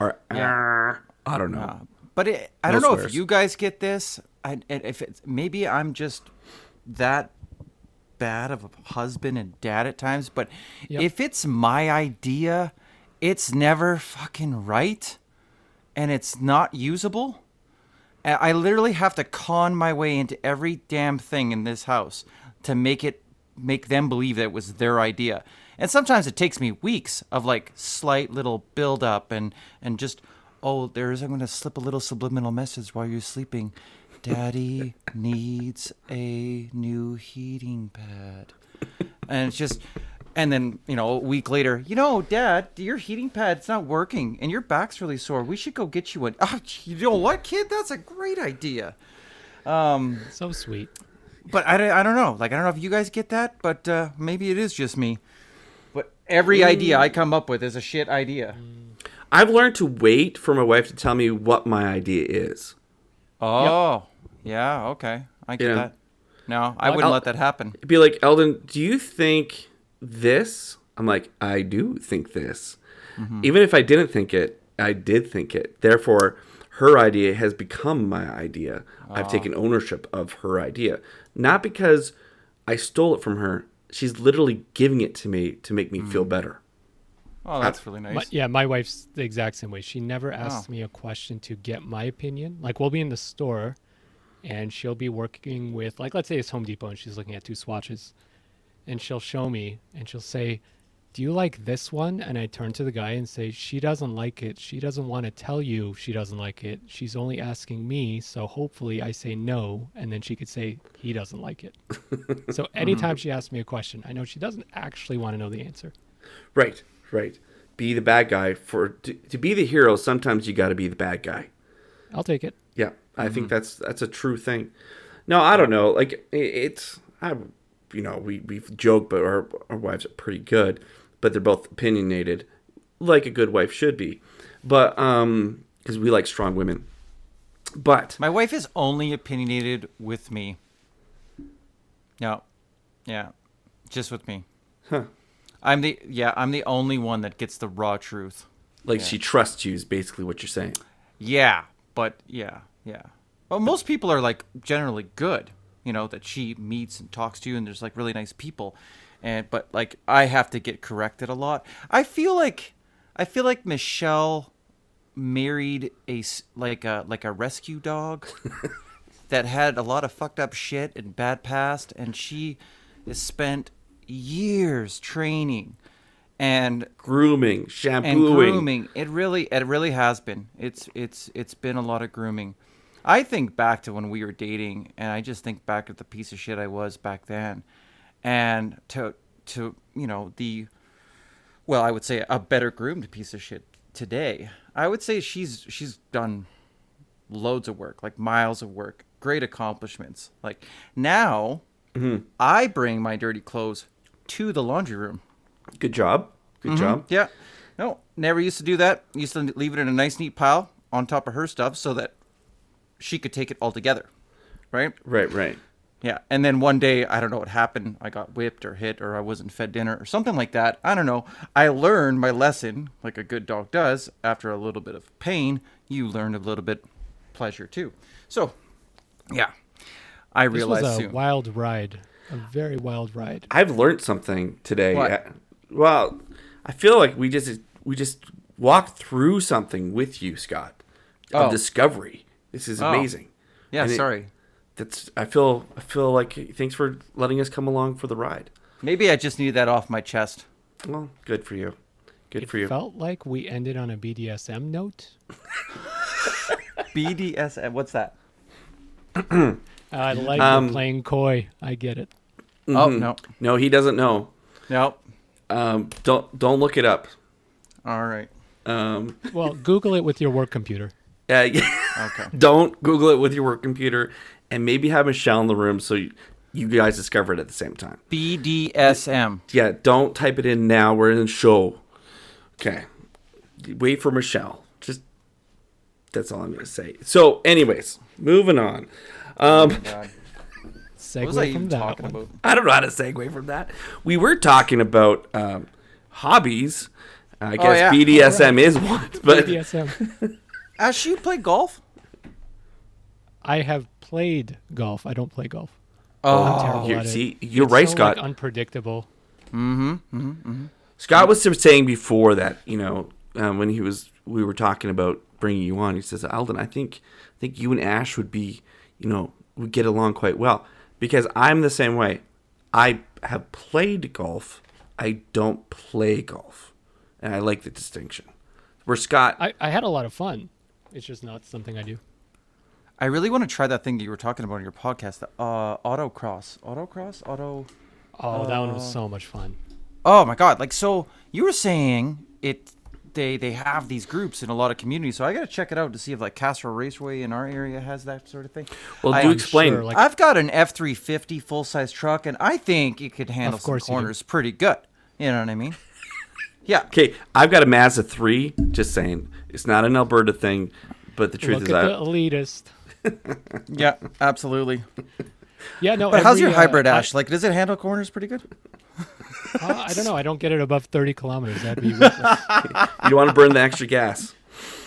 or Yeah. I don't know. Uh, but it, I No don't know swears. if you guys get this. I, and if it's maybe I'm just that bad of a husband and dad at times. But Yep. if it's my idea, it's never fucking right, and it's not usable. I literally have to con my way into every damn thing in this house to make it make them believe that it was their idea. And sometimes it takes me weeks of like slight little build up and and just oh there's I'm going to slip a little subliminal message while you're sleeping. Daddy needs a new heating pad. And it's just and then, you know, a week later, you know, Dad, your heating pad's not working and your back's really sore. We should go get you one. Oh, you know what, kid? That's a great idea. Um, So sweet. but I, I don't know. Like, I don't know if you guys get that, but uh, maybe it is just me. But every idea I come up with is a shit idea. I've learned to wait for my wife to tell me what my idea is. Oh, yeah, okay. I get Yeah. that. No, I wouldn't I'll- let that happen. Be like, Alden, do you think this? I'm like, I do think this. Mm-hmm. Even if I didn't think it, I did think it. Therefore, her idea has become my idea. I've ah. taken ownership of her idea. Not because I stole it from her. She's literally giving it to me to make me feel mm. better. Oh, that's really nice. My, yeah, my wife's the exact same way. She never asks me a question to get my opinion. Like we'll be in the store and she'll be working with like let's say it's Home Depot and she's looking at two swatches and she'll show me and she'll say, "Do you like this one?" And I turn to the guy and say, "She doesn't like it. She doesn't want to tell you she doesn't like it. She's only asking me, so hopefully I say no and then she could say he doesn't like it." <laughs> so anytime she asks me a question, I know she doesn't actually want to know the answer. Right, right. Be the bad guy for to, to be the hero. Sometimes you got to be the bad guy. I'll take it. Yeah, I think that's that's a true thing. No, I don't know. Like i- it's I, you know, we we've joked, but our our wives are pretty good, but they're both opinionated, like a good wife should be. But um, because we like strong women. But My wife is only opinionated with me. No. Yeah. Just with me. Huh. I'm the yeah, I'm the only one that gets the raw truth. like Yeah. she trusts you is basically what you're saying. Yeah, but yeah, yeah. Well, most people are like generally good, you know, that she meets and talks to, you and there's like really nice people, and but like I have to get corrected a lot. I feel like I feel like Michelle married a s- like a like a rescue dog <laughs> that had a lot of fucked up shit and bad past, and she has spent years training and Grooming, shampooing, and grooming. It really it really has been. It's it's it's been a lot of grooming. I think back to when we were dating and i just think back at the piece of shit i was back then. And to to you know the well i would say a better groomed piece of shit today. I would say she's she's done loads of work like miles of work great accomplishments. Like now mm-hmm. I bring my dirty clothes to the laundry room. Good job. Good mm-hmm. job. Yeah. No, never used to do that. Used to leave it in a nice, neat pile on top of her stuff so that she could take it all together. Right? Right, right. Yeah. And then one day, I don't know what happened. I got whipped or hit or I wasn't fed dinner or something like that. I don't know. I learned my lesson like a good dog does. After a little bit of pain, you learn a little bit pleasure too. So, yeah. I This realized was a soon. wild ride, a very wild ride. I've learned something today. What? Uh, Well, I feel like we just we just walked through something with you, Scott, of Oh. discovery. This is Oh. amazing. yeah, and it- sorry. That's I feel I feel like thanks for letting us come along for the ride. Maybe I just need that off my chest. Well, good for you. Good It for you. It felt like we ended on a BDSM note. <laughs> BDSM. What's that? <clears throat> I like Um, playing coy. I get it. Oh, no. No, he doesn't know. No. Um, don't don't look it up. All right. Um, Well, Google it with your work computer. uh, Okay. <laughs> don't Google it with your work computer, and maybe have Michelle in the room so you, you guys discover it at the same time. BDSM. Yeah, don't type it in now. We're in show. Okay. Wait for Michelle. Just that's all I'm gonna say. So, anyways, moving on. Um, God. Segue What was I from even that talking one. about? I don't know how to segue from that. We were talking about um, hobbies. I guess Oh, yeah. BDSM is one, <laughs> but BDSM. <laughs> Ash, you play golf? I have played golf. I don't play golf. Oh, I'm terrible you at it. see, you're It's right, so, Scott. Like, unpredictable. Scott was saying before that, you know, um, when he was, we were talking about bringing you on. He says, Alden, I think, I think you and Ash would be, you know, would get along quite well because I'm the same way. I have played golf. I don't play golf, and I like the distinction. Where Scott, I, I had a lot of fun. It's just not something I do. I really want to try that thing that you were talking about in your podcast, the uh, autocross. Autocross? Auto. Oh, that one was Uh, so much fun. Oh my god! Like so, you were saying it. They they have these groups in a lot of communities, so I gotta check it out to see if like Castrol Raceway in our area has that sort of thing. well, I do am explain. sure, like- I've got an F three fifty full size truck, and I think it could handle some course you do. corners pretty good. You know what I mean? <laughs> Yeah. okay, I've got a Mazda three. Just saying, it's not an Alberta thing, but the truth Look is, at I, the elitist. <laughs> Yeah. Absolutely. Yeah, no. But how's your every, uh, hybrid I- Ash? Like, does it handle corners pretty good? <laughs> Uh, I don't know. I don't get it above 30 kilometers. That'd be <laughs> ruthless. you don't want to burn the extra gas.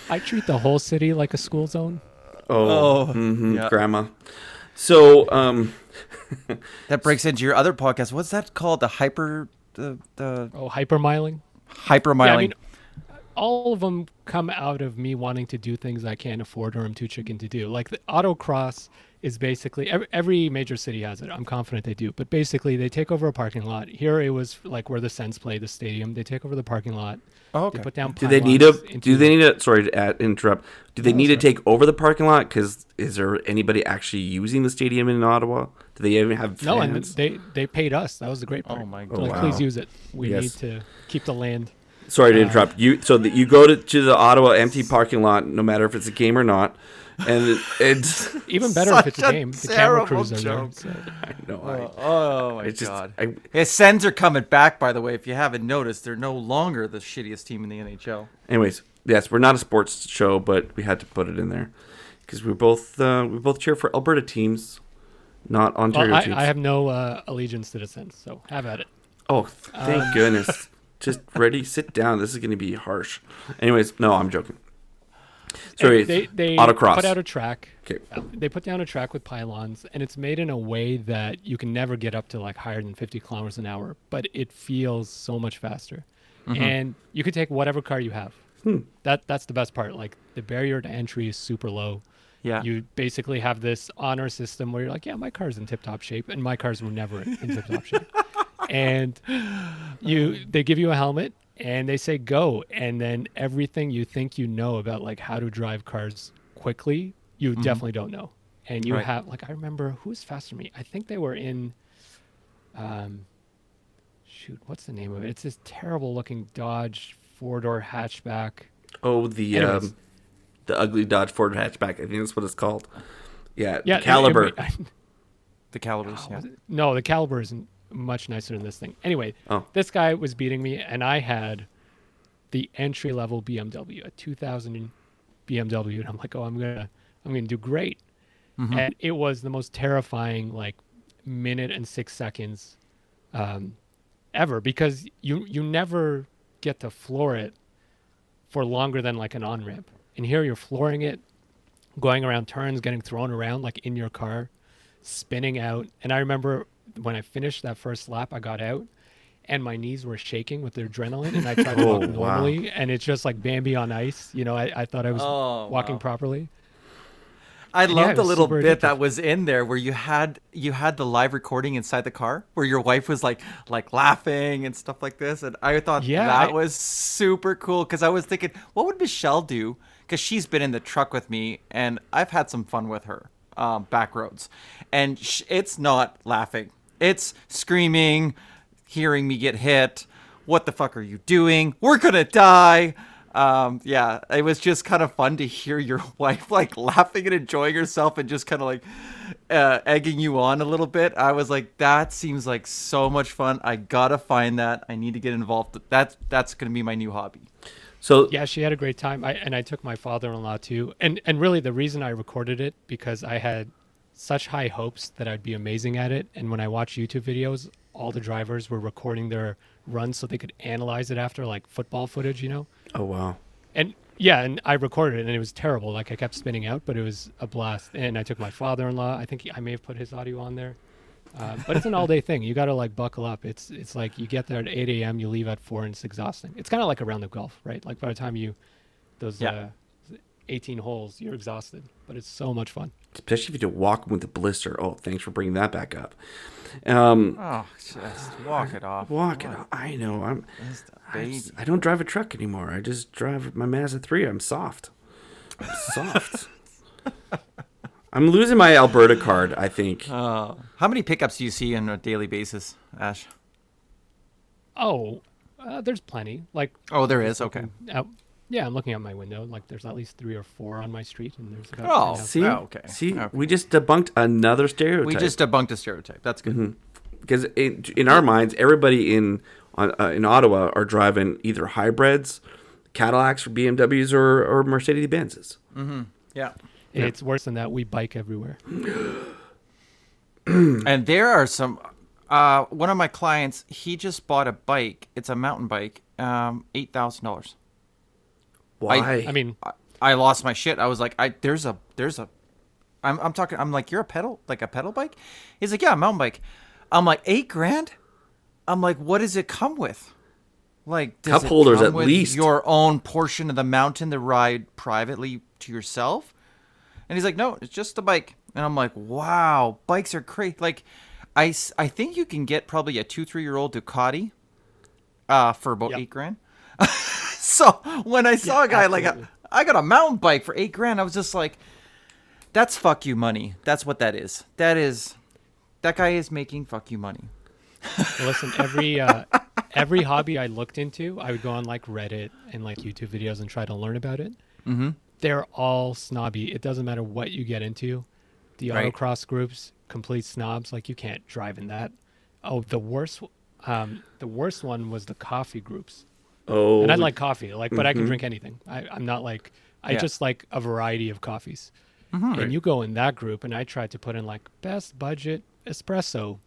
I treat the whole city like a school zone. Oh, Oh, mhm, yeah. grandma. So, um, <laughs> That breaks into your other podcast. What's that called? The hyper the the Oh, hypermiling. hypermiling. Yeah, I mean, all of them come out of me wanting to do things I can't afford or I'm too chicken to do. Like the autocross is basically every, every major city has it. I'm confident they do. But basically, they take over a parking lot. Here it was like where the Sens play, the stadium. They take over the parking lot. oh, They okay. put down. do they need a? Do they need a? Sorry to add, interrupt. Do they No, need to take over the parking lot? Because is there anybody actually using the stadium in Ottawa? Do they even have Fans? No, and they they paid us. That was the great part. Oh my They're Oh, like, wow. please use it. We Yes. need to keep the land. Sorry to uh, interrupt. You so that you go to, to the Ottawa empty parking lot, no matter if it's a game or not, and it, it's. <laughs> Even better if it's a a game. The camera crews are there. joke. so- <laughs> I know. Oh, I, oh my it's just. god. I, His Sens are coming back, by the way. If you haven't noticed, they're no longer the shittiest team in the NHL. anyways, yes, we're not a sports show, but we had to put it in there because we both uh, we both cheer for Alberta teams, not Ontario Well, I, teams. I have no uh, allegiance to the Sens, so have at it. Oh, thank Um, goodness. <laughs> Just ready, sit down. This is going to be harsh. Anyways, no, I'm joking. Sorry, they they autocross. put out a track. Okay. They put down a track with pylons, and it's made in a way that you can never get up to like higher than 50 kilometers an hour, but it feels so much faster. Mm-hmm. And you could take whatever car you have. Hmm. That that's the best part. Like the barrier to entry is super low. Yeah. You basically have this honor system where you're like, yeah, my car's in tip-top shape, and my cars were never in tip-top shape. <laughs> And you, they give you a helmet, and they say go, and then everything you think you know about like how to drive cars quickly, you definitely don't know. And you Right. have like I remember who was faster than me. I think they were in, um, shoot, what's the name of it? It's this terrible-looking Dodge four-door hatchback. oh the Anyways. um, the ugly Dodge Ford hatchback. I think that's what it's called. Yeah, Yeah, the Caliber. it- it- <laughs> The calibers. Oh, yeah. No, the caliber is n- much nicer than this thing. Anyway, Oh. this guy was beating me, and I had the entry level BMW, a 2000 BMW, and I'm like, oh, I'm gonna, I'm gonna do great. Mm-hmm. And it was the most terrifying, like, minute and six seconds, um, ever because you you never get to floor it for longer than like an on ramp. And here you're flooring it, going around turns, getting thrown around like in your car, spinning out. And I remember when I finished that first lap, I got out and my knees were shaking with the adrenaline and I tried to Oh, walk wow. normally and it's just like Bambi on ice. You know, I, I thought I was Oh, walking wow. properly. I Yeah, love it the little bit addictive. that was in there where you had you had the live recording inside the car where your wife was like like laughing and stuff like this and I thought Yeah, that I- was super cool because I was thinking what would Michelle do because she's been in the truck with me and I've had some fun with her um, back roads and sh- it's not laughing it's screaming hearing me get hit. What the fuck are you doing? We're gonna die. Um yeah it was just kind of fun to hear your <laughs> wife like laughing and enjoying herself and just kind of like uh, egging you on a little bit. I was like that seems like so much fun. I gotta find that. I need to get involved. That that's gonna be my new hobby. So Yeah, she had a great time. I and I took my father-in-law too. And and really the reason I recorded it because I had such high hopes that I'd be amazing at it. And when I watch YouTube videos, all the drivers were recording their runs so they could analyze it after like football footage, you know. oh wow. And yeah, and I recorded it and it was terrible. Like I kept spinning out, but it was a blast. And I took my father-in-law. I think he, I may have put his audio on there. Uh, but it's an all-day <laughs> thing. You got to like buckle up. It's it's like you get there at 8 a.m. You leave at four, and it's exhausting. It's kind of like a round of golf, right? Like by the time you those Yeah. uh, 18 holes, you're exhausted. But it's so much fun. Especially if you do walk with a blister. Oh, thanks for bringing that back up. Um, oh just walk it off walk it. I know. I'm. Just a I, baby. just- I don't drive a truck anymore. I just drive my Mazda 3. I'm soft. I'm soft. <laughs> I'm losing my Alberta card, I think. Uh, how many pickups do you see on a daily basis ash Oh, uh, there's plenty. Like oh there is okay out. Yeah, I'm looking out my window. Like there's at least three or four on my street, and there's about. Oh, See, Oh, okay. see, Okay. we just debunked another stereotype. we just debunked a stereotype that's good because in, in our minds, everybody in on, uh, in Ottawa are driving either hybrids, Cadillacs, or BMWs, or or Mercedes Benzes. yeah It's worse than that. We bike everywhere. <clears throat> and there are some uh one of my clients he just bought a bike it's a mountain bike um eight thousand dollars Why? I mean, I, I lost my shit i was like i there's a there's a I'm, I'm talking i'm like you're a pedal like a pedal bike he's like yeah a mountain bike i'm like eight grand i'm like what does it come with like does Cup it holders come at with least. your own portion of the mountain to ride privately to yourself and he's like, no, it's just a bike. And I'm like, wow, bikes are crazy. Like, I, I think you can get probably a two, three year old Ducati uh, for about Yep. eight grand. <laughs> <laughs> so when I saw Yeah, a guy like, I, got a mountain bike for eight grand, I was just like, that's fuck you money. That's what that is. That is, that guy is making fuck you money. Well, listen, every uh, <laughs> every hobby I looked into, I would go on like Reddit and like YouTube videos and try to learn about it. Mm-hmm. They're all snobby. It doesn't matter what you get into. The Right. autocross groups, complete snobs. Like you can't drive in that. Oh, the worst. Um, the worst one was the coffee groups. Oh, And I like coffee, like, but I can mm-hmm. drink anything. I, I'm not like I Yeah. just like a variety of coffees. Mm-hmm. And you go in that group, and I tried to put in like best budget espresso,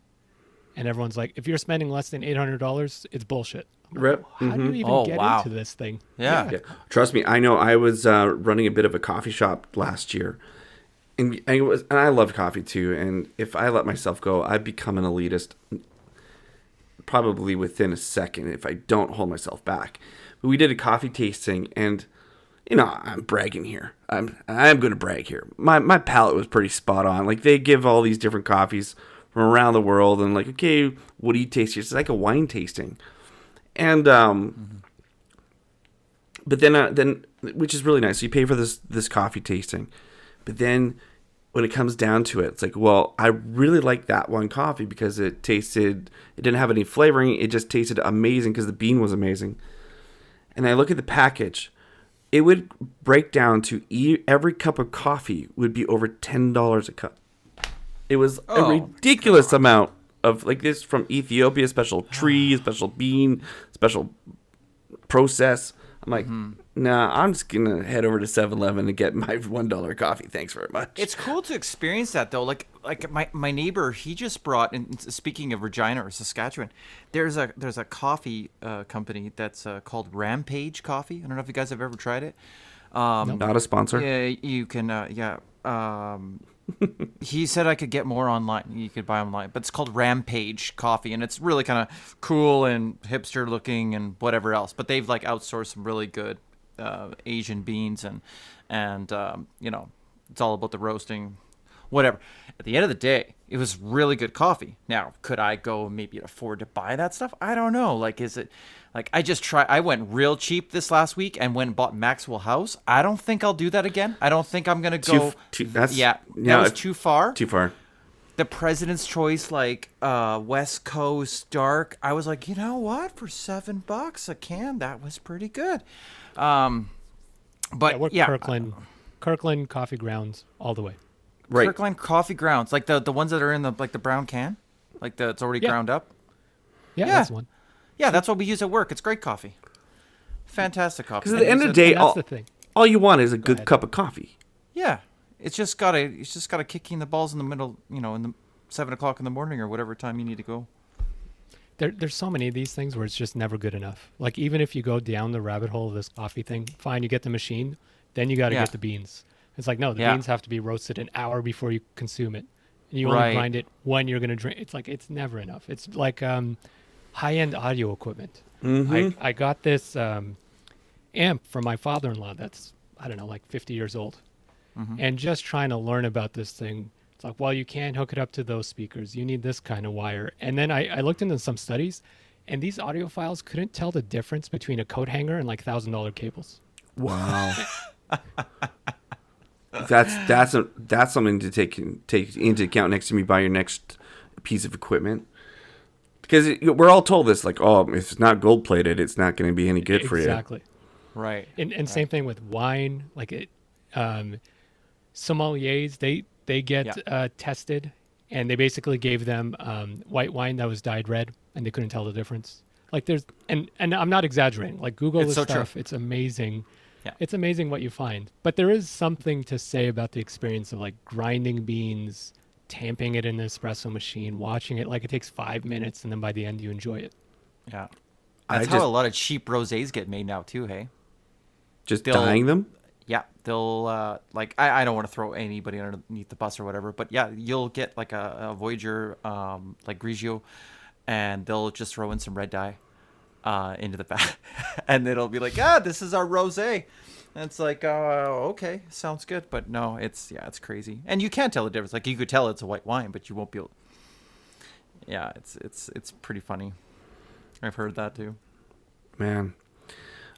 and everyone's like, if you're spending less than eight hundred dollars, it's bullshit. I'm like, Rep- How do you mm-hmm. even Oh, get wow. into this thing? Yeah. Yeah. Trust me, I know. I was uh, running a bit of a coffee shop last year, and I was, and I love coffee too. And if I let myself go, I'd become an elitist, probably within a second if I don't hold myself back. But we did a coffee tasting, and you know, I'm bragging here. I'm I'm to brag here. My my palate was pretty spot on. Like they give all these different coffees from around the world, and like, okay, what do you taste? here? It's like a wine tasting, and um but then uh, then which is really nice. You pay for this this coffee tasting, but then when it comes down to it, it's like, well, I really like that one coffee because it tasted it didn't have any flavoring. It just tasted amazing because the bean was amazing. And I look at the package, it would break down to e- every cup of coffee would be over ten dollars a cup. It was Oh, a ridiculous amount of like this from Ethiopia, special <sighs> tree, special bean, special process. I'm like, Mm-hmm. nah, I'm just gonna head over to 7-Eleven and get my <laughs> one dollar coffee. Thanks very much. It's cool to experience that though. Like like my, my neighbor, he just brought. And speaking of Regina or Saskatchewan, there's a there's a coffee uh, company that's uh, called Rampage Coffee. I don't know if you guys have ever tried it. Um, not a sponsor. Yeah, you can. Uh, yeah. Um, <laughs> he said I could get more online. You could buy online, but it's called Rampage Coffee, and it's really kind of cool and hipster looking and whatever else. But they've like outsourced some really good uh, Asian beans and and um, you know it's all about the roasting, whatever. At the end of the day, it was really good coffee. Now, could I go maybe afford to buy that stuff? I don't know. Like, is it like I just try? I went real cheap this last week and went and bought Maxwell House. I don't think I'll do that again. I don't think I'm gonna go. f- too- that's- yeah, yeah, that was too far. Too far. the President's Choice, like uh, West Coast Dark. I was like, you know what? For seven bucks a can, that was pretty good. Um, but Yeah, we're yeah, Kirkland, Kirkland coffee grounds all the way. Right. Kirkland coffee grounds, like the the ones that are in the like the brown can, like the it's already Yeah. ground up. Yeah, Yeah. that's one. Yeah, that's what we use at work. It's great coffee. Fantastic coffee. Because at the end of the day, all, the thing. all you want is a good ahead. cup of coffee. Yeah, it's just gotta it's just gotta kicking the balls in the middle, you know, in the seven o'clock in the morning or whatever time you need to go. There, there's so many of these things where it's just never good enough. Like even if you go down the rabbit hole of this coffee thing, fine, you get the machine, then you got to Yeah. get the beans. It's like no, the Yeah. beans have to be roasted an hour before you consume it, and you only grind it when you're gonna drink. It's like it's never enough. It's like um, high-end audio equipment. Mm-hmm. I I got this um, amp from my father-in-law. That's I don't know, like 50 years old, and just trying to learn about this thing. It's like, well, you can't hook it up to those speakers. You need this kind of wire. And then I, I looked into some studies, and these audiophiles couldn't tell the difference between a coat hanger and like thousand dollar cables. Wow. <laughs> that's that's a that's something to take take into account next time you buy your next piece of equipment. Because it, we're all told this, like, oh, if it's not gold plated, it's not going to be any good for you. exactly. Right. And and same thing with wine. Like it, um, sommeliers they they get Yeah. uh, tested, and they basically gave them um, white wine that was dyed red, and they couldn't tell the difference. Like there's and and I'm not exaggerating. Like Google It's this so true. stuff. It's amazing. Yeah. It's amazing what you find. But there is something to say about the experience of like grinding beans, tamping it in an espresso machine, watching it. Like it takes five minutes, and then by the end you enjoy it. Yeah. I That's how just- a lot of cheap rosés get made now too, hey? Just They'll- dyeing them. Yeah, they'll uh, like I, I don't want to throw anybody underneath the bus or whatever, but yeah, you'll get like a, a Voyager um, like Grigio, and they'll just throw in some red dye uh, into the back, <laughs> and it'll be like, ah, this is our rosé. And it's like, uh, okay, sounds good, but no, it's yeah, it's crazy, and you can't tell the difference. Like you could tell it's a white wine, but you won't be able. Yeah, it's it's it's pretty funny. I've heard that too. Man.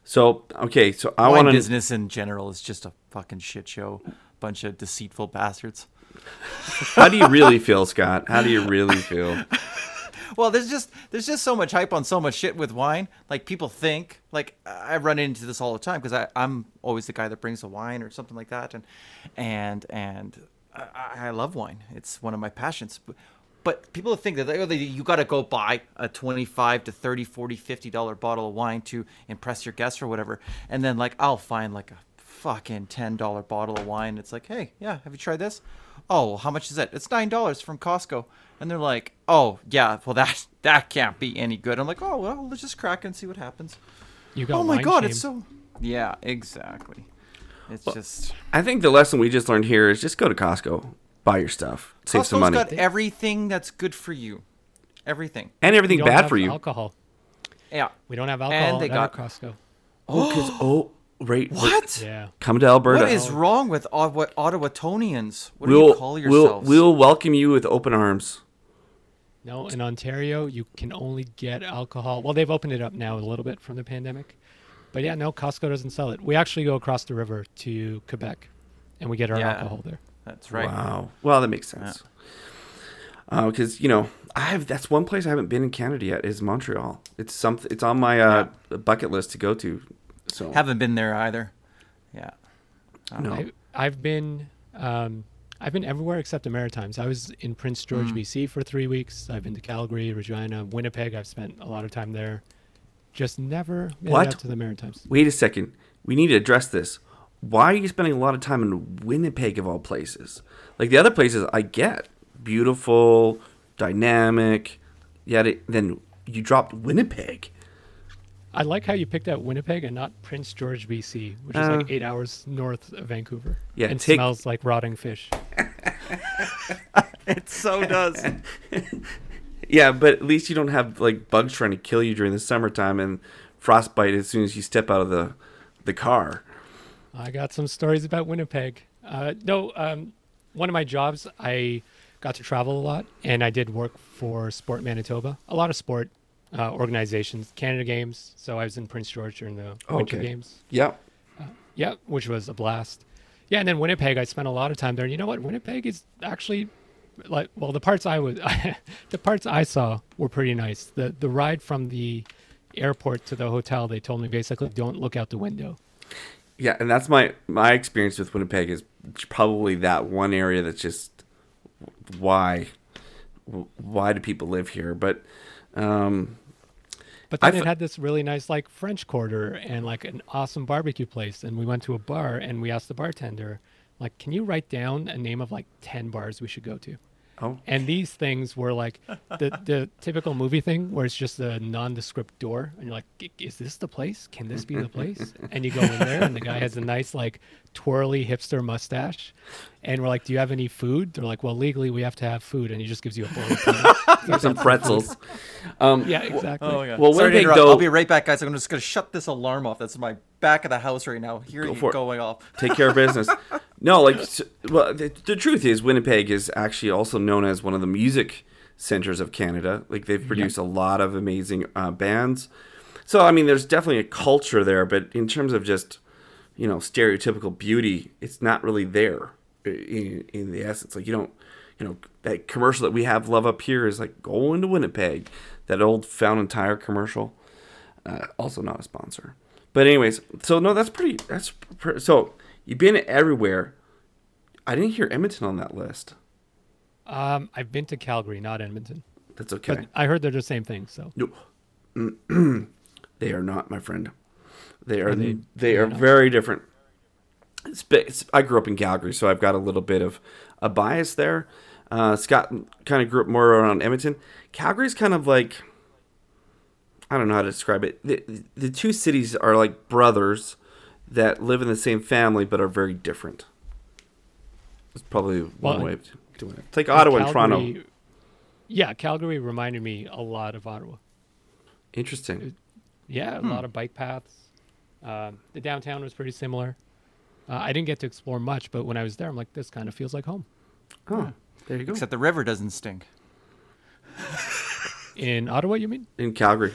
So, okay, so I want business in general is just a fucking shit show. Bunch of deceitful bastards. How do you really feel, Scott? How do you really feel? <laughs> Well, there's just there's just so much hype on so much shit with wine. Like people think like I run into this all the time because I'm always the guy that brings the wine or something like that, and and and I, I love wine. It's one of my passions. But, people think that oh, you got to go buy a 25 to 30 40 50 dollar bottle of wine to impress your guests or whatever and then like i'll find like a fucking $10 bottle of wine it's like hey yeah have you tried this oh how much is it it's $9 from costco and they're like oh yeah well that that can't be any good i'm like oh well let's just crack it and see what happens You got oh my god shame. it's so yeah exactly it's just I think the lesson we just learned here is just go to Costco, buy your stuff, save some Costco's money, got everything that's good for you everything and We everything don't bad have for you. Alcohol. yeah We don't have alcohol And they at got- Costco. <gasps> Oh, because oh, right. what Yeah. Come to Alberta. What is wrong with Ottawa, Ottawatonians? What do we'll, you call we'll we'll welcome you with open arms. No, in Ontario, you can only get alcohol. Well, they've opened it up now a little bit from the pandemic. But yeah, no, Costco doesn't sell it. We actually go across the river to Quebec and we get our Yeah. alcohol there. That's right. Wow. Well, that makes sense. Because you know, I have that's one place I haven't been in Canada yet is Montreal. It's something. It's on my uh, bucket list to go to. So Haven't been there either. Yeah. no. I, I've been, um, I've been everywhere except the Maritimes. I was in Prince George, Mm. BC for three weeks. I've been to Calgary, Regina, Winnipeg. I've spent a lot of time there. Just never made What? to the Maritimes. Wait a second. We need to address this. Why are you spending a lot of time in Winnipeg of all places? Like the other places, I get beautiful, dynamic. Yet it, then you dropped Winnipeg. I like how you picked out Winnipeg and not Prince George, BC, which is Uh, like eight hours north of Vancouver. Yeah, and take- smells like rotting fish. <laughs> It so does. Yeah, but at least you don't have like bugs trying to kill you during the summertime and frostbite as soon as you step out of the the car. I got some stories about Winnipeg. Uh, no, um, one of my jobs, I got to travel a lot, and I did work for Sport Manitoba, a lot of sport uh, organizations, Canada Games. So I was in Prince George during the Winter Games. Yep. Yeah, which was a blast. Yeah, and then Winnipeg, I spent a lot of time there. And you know what? Winnipeg is actually like well, the parts I was, <laughs> the parts I saw were pretty nice. The the ride from the airport to the hotel, they told me basically don't look out the window. Yeah, and that's my my experience with Winnipeg is probably that one area that's just why why do people live here? But um, But then I it had this really nice like French Quarter and like an awesome barbecue place. And we went to a bar and we asked the bartender, like, can you write down a name of like ten bars we should go to? Oh And these things were like the <laughs> the typical movie thing where it's just a nondescript door, and you're like, "Is this the place? Can this be the place?" <laughs> And you go in there, and the guy has a nice like twirly hipster mustache, and we're like, "Do you have any food?" They're like, "Well, legally we have to have food," and he just gives you a bowl of <laughs> some pretzels. Um, yeah, exactly. Oh yeah. Well, Sorry to Winnipeg, interrupt. though- I'll be right back, guys. I'm just gonna shut this alarm off. That's my back of the house right now. Here for it it. going off. take care of business. No, like, well, the, the truth is, Winnipeg is actually also known as one of the music centers of Canada. Like, they've produced a lot of amazing uh, bands. So, I mean, there's definitely a culture there, but in terms of just, you know, stereotypical beauty, it's not really there in, in the essence. Like, you don't, you know, that commercial that we have love up here is like going to Winnipeg. That old Fountain Tire commercial. Uh, also not a sponsor. But anyways, so no, that's pretty. That's so you've been everywhere. I didn't hear Edmonton on that list. Um, I've been to Calgary, not Edmonton, That's okay. but I heard they're the same thing. So No, <clears throat> they are not, my friend. They are. Are They, they- are not? very different. It's, it's, I grew up in Calgary, so I've got a little bit of a bias there. Uh, Scott kind of grew up more around Edmonton. Calgary's kind of like I don't know how to describe it. The, the two cities are like brothers that live in the same family but are very different. It's probably one Well, way of doing it. It's like Ottawa and Toronto. Yeah, Calgary reminded me a lot of Ottawa. Interesting. Yeah, a lot of bike paths. Um, the downtown was pretty similar. Uh, I didn't get to explore much, but when I was there, I'm like, this kind of feels like home. Oh, there you go. Except the river doesn't stink. <laughs> In Ottawa, you mean? in Calgary.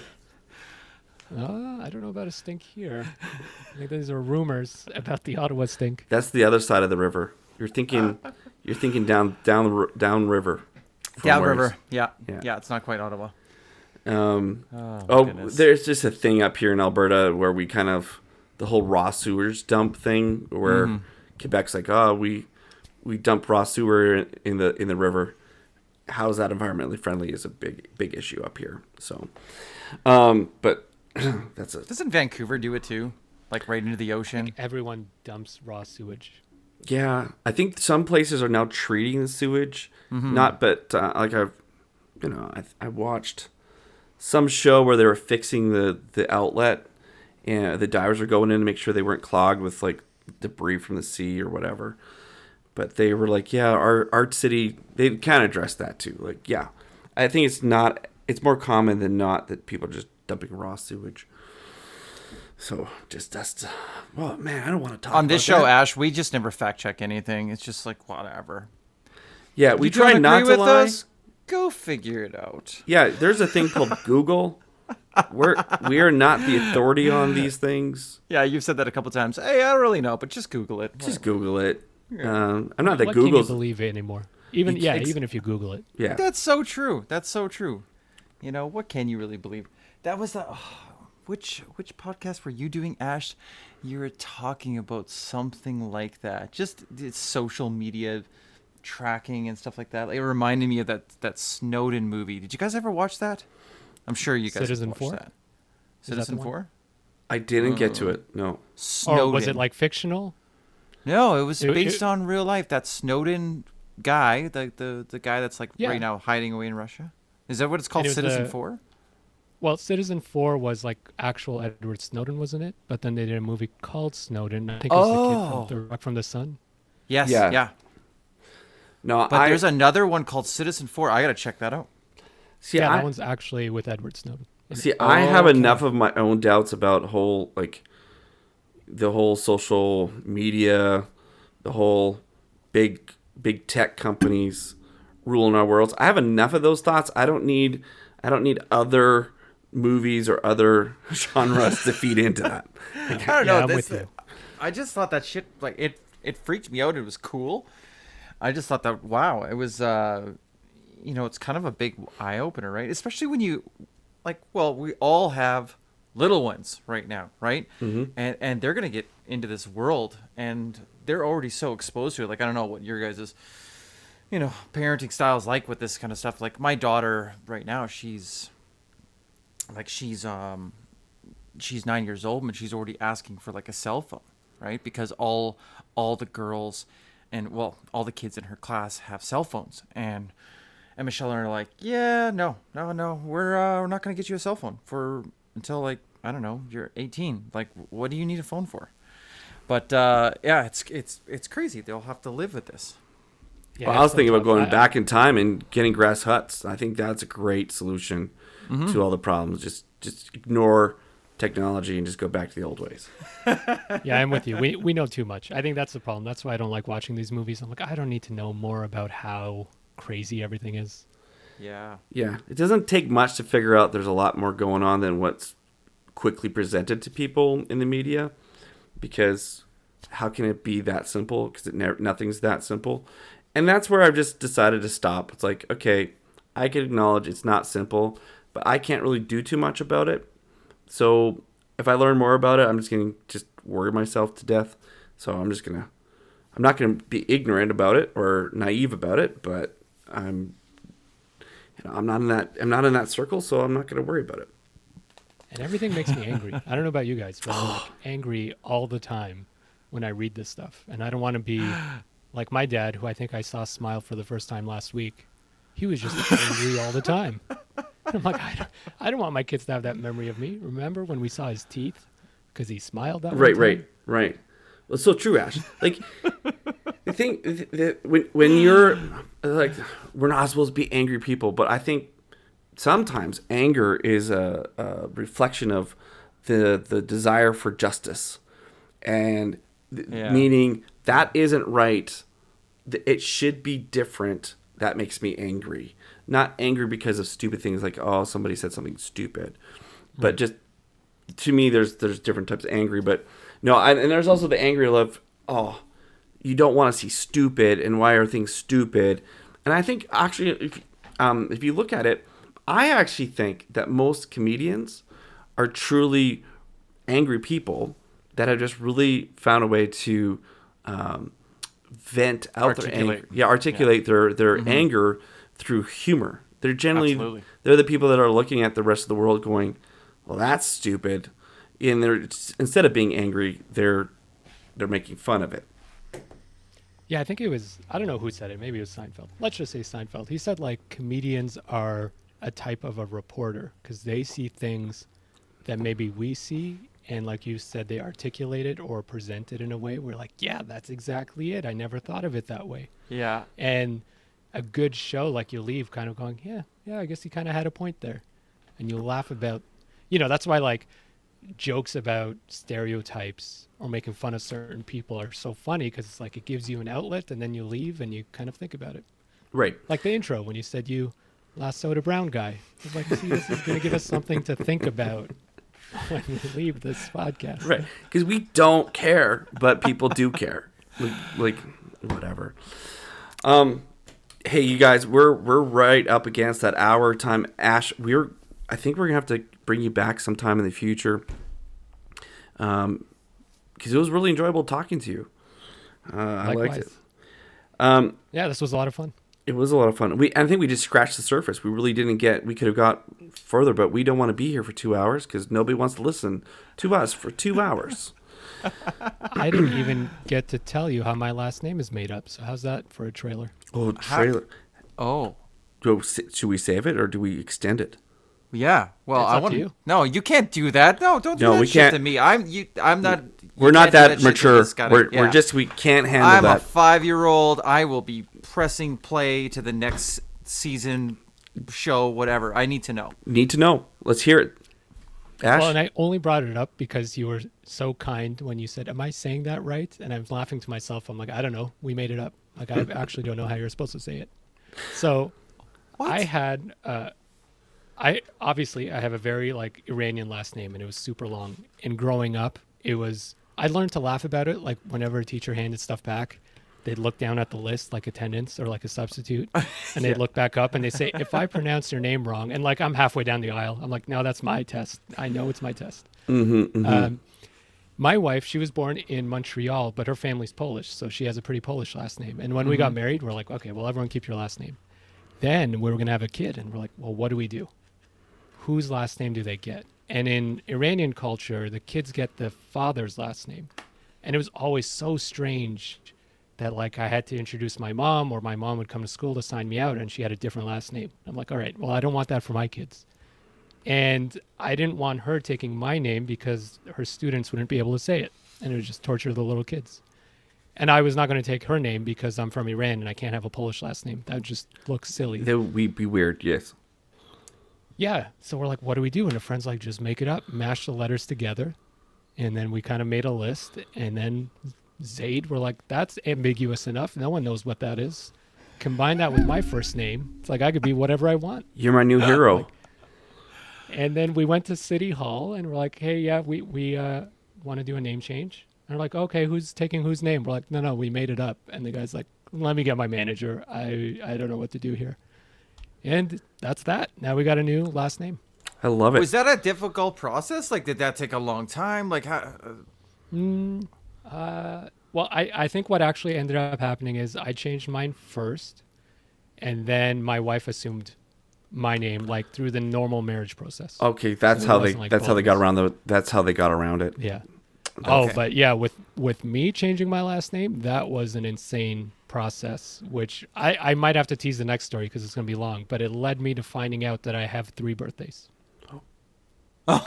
Uh, I don't know about a stink here. I think these are rumors about the Ottawa stink. That's the other side of the river. You're thinking, you're thinking down down down river. Down river. Yeah. Yeah. yeah. it's not quite Ottawa. Um, Oh, oh, there's just a thing up here in Alberta where we kind of the whole raw sewers dump thing, where Mm-hmm. Quebec's like, oh, we we dump raw sewer in- in the in the river. How's that environmentally friendly is a big big issue up here. So, um, but <clears throat> that's a Doesn't Vancouver do it too? Like right into the ocean? Everyone dumps raw sewage. Yeah, I think some places are now treating the sewage, not but uh, like I've, you know, I I watched some show where they were fixing the the outlet, and the divers were going in to make sure they weren't clogged with like debris from the sea or whatever. But they were like, yeah, our art city, they kind of addressed that too. Like, yeah, I think it's not, it's more common than not that people just dumping raw sewage. So just that's, well, man, I don't want to talk On this about show, that. Ash, we just never fact check anything. It's just like whatever. Yeah, we You try don't not agree to lie. us? Go figure it out. Yeah, there's a thing called <laughs> Google. We're we are not the authority on <laughs> these things. Yeah, you've said that a couple times. Hey, I don't really know, but just Google it. Just Google it. Um, I'm not that what can you Google's. believe it anymore? Even You yeah, can't- even if you Google it. Yeah, That's so true. That's so true. You know what can you really believe? That was the oh, which which podcast were you doing, Ash? You were talking about something like that. Just it's social media tracking and stuff like that. It reminded me of that that Snowden movie. Did you guys ever watch that? I'm sure you guys Citizen watched Four? that. that Citizen the? Four. I didn't get to uh, it. No. Snowden. Or was it like fictional? No, it was It- based it- on real life. That Snowden guy, the the the guy that's like Yeah. right now hiding away in Russia. Is that what it's called? it uh, Citizen a- Four. Well, Citizen Four was like actual Edward Snowden wasn't it, but then they did a movie called Snowden. I think it was the kid Oh. from 3rd Rock from the Sun. Yes. Yeah. Yeah. No, But I there's another one called Citizen Four. I gotta check that out. see. yeah, I, that one's actually with Edward Snowden. See, I oh, have Oh, okay. enough of my own doubts about whole like the whole social media, the whole big big tech companies ruling our worlds. I have enough of those thoughts. I don't need I don't need other movies or other <laughs> genres to feed into that. <laughs> I don't Yeah, know. I'm this- with you. I just thought that shit like it. It freaked me out. It was cool. I just thought that wow, it was. uh You know, it's kind of a big eye opener, right? Especially when you, like, well, we all have little ones right now, right? Mm-hmm. And and they're gonna get into this world, and they're already so exposed to it. Like, I don't know what your guys' you know parenting styles like with this kind of stuff. Like my daughter right now, she's like she's um she's nine years old and she's already asking for like a cell phone right? Because all all the girls and well all the kids in her class have cell phones. And and michelle and I are like yeah no no no. We're uh, we're not gonna get you a cell phone for until like i don't know you're 18 like what do you need a phone for? But uh yeah it's it's it's crazy. They'll have to live with this. Yeah, well, I was thinking about going I- back in time and getting grass huts. I think that's a great solution Mm-hmm. to all the problems. Just just ignore technology and just go back to the old ways. <laughs> yeah, I'm with you. We we know too much. I think that's the problem. That's why I don't like watching these movies. I'm like, I don't need to know more about how crazy everything is. yeah Yeah, it doesn't take much to figure out there's a lot more going on than what's quickly presented to people in the media. Because how can it be that simple? Because it never, nothing's that simple, and that's where I've just decided to stop. It's like, okay, I can acknowledge it's not simple, but I can't really do too much about it. So if I learn more about it, I'm just gonna just worry myself to death. So I'm just gonna, I'm not gonna be ignorant about it or naive about it, but I'm you know, I'm not in that I'm not in that circle, so I'm not going to worry about it. And everything makes me angry. I don't know about you guys, but I'm like <gasps> angry all the time when I read this stuff. And I don't want to be like my dad, who I think I saw smile for the first time last week. He was just <laughs> angry all the time. And <laughs> I'm like, I don't, I don't want my kids to have that memory of me. Remember when we saw his teeth because he smiled that one Right, right, right. Well, it's so true, Ash. Like <laughs> the thing th- th- when when you're like we're not supposed to be angry people, but I think sometimes anger is a, a reflection of the the desire for justice, and th- Yeah. meaning that isn't right. It should be different. That makes me angry. Not angry because of stupid things like oh somebody said something stupid, but just to me there's there's different types of angry. But no, I, and there's also the angry of oh you don't want to see stupid and why are things stupid and i think actually if, um, if you look at it i actually think that most comedians are truly angry people that have just really found a way to um, vent out their anger yeah articulate their their mm-hmm. anger through humor they're generally Absolutely. they're the people that are looking at the rest of the world going well that's stupid and they're instead of being angry they're they're making fun of it Yeah, I think it was, I don't know who said it. Maybe it was Seinfeld. Let's just say Seinfeld. He said, like, comedians are a type of a reporter because they see things that maybe we see. And like you said, they articulate it or present it in a way where, like, yeah, that's exactly it. I never thought of it that way. yeah And a good show, like, you leave kind of going, yeah, yeah, I guess he kind of had a point there. And you laugh about, you know, that's why, like, jokes about stereotypes or making fun of certain people are so funny because it's like it gives you an outlet and then you leave and you kind of think about it. right Like the intro when you said you lassoed a brown guy. It's like, see, this is going to give us something to think about <laughs> when we leave this podcast. right because we don't care but people do care. Like, like whatever. Um hey you guys we're we're right up against that hour time. Ash we're i think we're gonna have to bring you back sometime in the future um because it was really enjoyable talking to you. Uh, i liked it. Um, Yeah, this was a lot of fun. It was a lot of fun. We I think we just scratched the surface. We really didn't get. We could have got further, but we don't want to be here for two hours because nobody wants to listen to us for two hours. <laughs> I didn't even get to tell you how my last name is made up. So how's that for a trailer? Oh, trailer. Oh, Do- Should we save it or do we extend it? yeah. Well, It's I want to. No, you can't do that. No, don't do No, that we shit can't. to me. I'm you. I'm not. You We're not can't that do shit to mature. We're, Yeah. we're just we can't handle I'm a five-year-old. I will be pressing play to the next season, show, whatever. I need to know. Need to know. Let's hear it. Ash. Well, and I only brought it up because you were so kind when you said, "Am I saying that right?" And I'm laughing to myself. I'm like, "I don't know. We made it up. Like I <laughs> actually don't know how you're supposed to say it." So, I had, uh, I obviously I have a very like Iranian last name, and it was super long. And growing up, it was I learned to laugh about it. Like whenever a teacher handed stuff back, they'd look down at the list like attendance or like a substitute, <laughs> and they'd look back up and they say, "If I pronounce your name wrong," and like I'm halfway down the aisle, I'm like, "No, that's my test. I know it's my test." Mm-hmm, mm-hmm. Um, my wife, she was born in Montreal, but her family's Polish, so she has a pretty Polish last name. And when we got mm-hmm. married, we're like, okay, well, everyone keep your last name. Then we were gonna have a kid, and we're like, well, what do we do? Whose last name do they get? And in Iranian culture, the kids get the father's last name, and it was always so strange that like I had to introduce my mom, or my mom would come to school to sign me out, and she had a different last name. I'm like, all right, well, I don't want that for my kids and I didn't want her taking my name because her students wouldn't be able to say it, and it would just torture the little kids. And I was not going to take her name because I'm from Iran and I can't have a Polish last name. That would just look silly. That would be weird. Yes. Yeah. So we're like, what do we do? And a friend's like, just make it up, mash the letters together. And then we kind of made a list. And then Zaid, we're like, that's ambiguous enough. No one knows what that is. Combine that with my first name. It's like I could be whatever I want. You're my new <laughs> hero. And then we went to City Hall and we're like, hey, yeah, we, we uh, want to do a name change. And we're like, okay, who's taking whose name? We're like, no, no, we made it up. And the guy's like, let me get my manager. I, I don't know what to do here. And that's that. Now we got a new last name. I love it. Was that a difficult process? Like, did that take a long time? Like, how? uh, Well, I, I think what actually ended up happening is I changed mine first. And then my wife assumed my name, like through the normal marriage process. okay, that's So how they. like that's how they got around the. That's how they got around it. Yeah. Oh, Okay. but yeah, with with me changing my last name, that was an insane process. Which I I might have to tease the next story because it's gonna be long. But it led me to finding out that I have three birthdays. <laughs> I,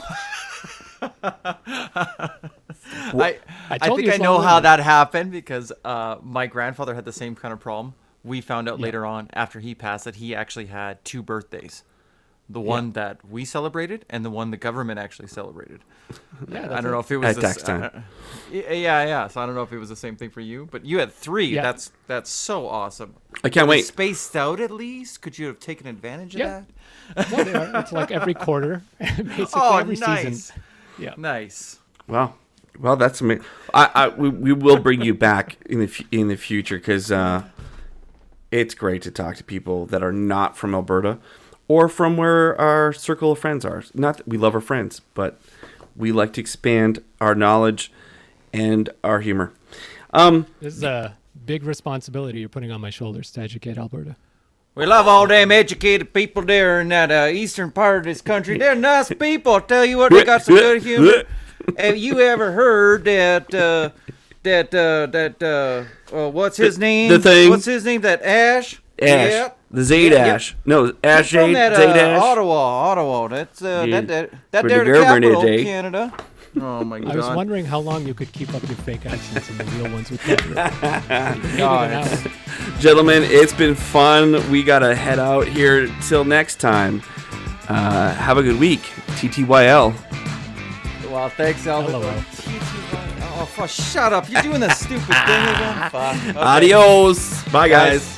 I I, told think you I know how that happened because uh, my grandfather had the same kind of problem. We found out later on after he passed that he actually had two birthdays. The one that we celebrated and the one the government actually celebrated. Yeah, I don't know if it was At the tax time. uh, <laughs> yeah, yeah, yeah. So I don't know if it was the same thing for you, but you had three. Yeah. That's that's so awesome. I can't wait. Spaced out at least. Could you have taken advantage of Yeah. that? No, they are. It's like every quarter, <laughs> basically Oh, every nice. season. Yeah. Nice. Wow. Well, that's amazing. I, I we, we will bring you back in the in the future because uh, it's great to talk to people that are not from Alberta or from where our circle of friends are. Not that we love our friends, but we like to expand our knowledge and our humor. Um, This is a big responsibility you're putting on my shoulders to educate Alberta. We love all them educated people there in that uh, eastern part of this country. <laughs> They're nice people. I tell you what, they got some good humor. <laughs> Have you ever heard that uh, that uh, that uh, uh, what's his The- name? the thing. What's his name? That Ash. Ash, Yeah. the Z Yeah, yeah. Ash. No, Ash He's Dash. Uh, Ottawa, Ottawa. That's uh, Yeah. that that that there the the capital of? Canada. Oh my god. I was wondering how long you could keep up your fake accents and the real ones would get you. Maybe God, an it's- hour. Gentlemen, it's been fun. We got to head out here. Till next time. Uh, have a good week. TTYL. Well, thanks, Albert. LOL. Oh, fuck, shut up. You're doing the stupid thing again. <laughs> Fuck. Okay. Adios. Bye, guys.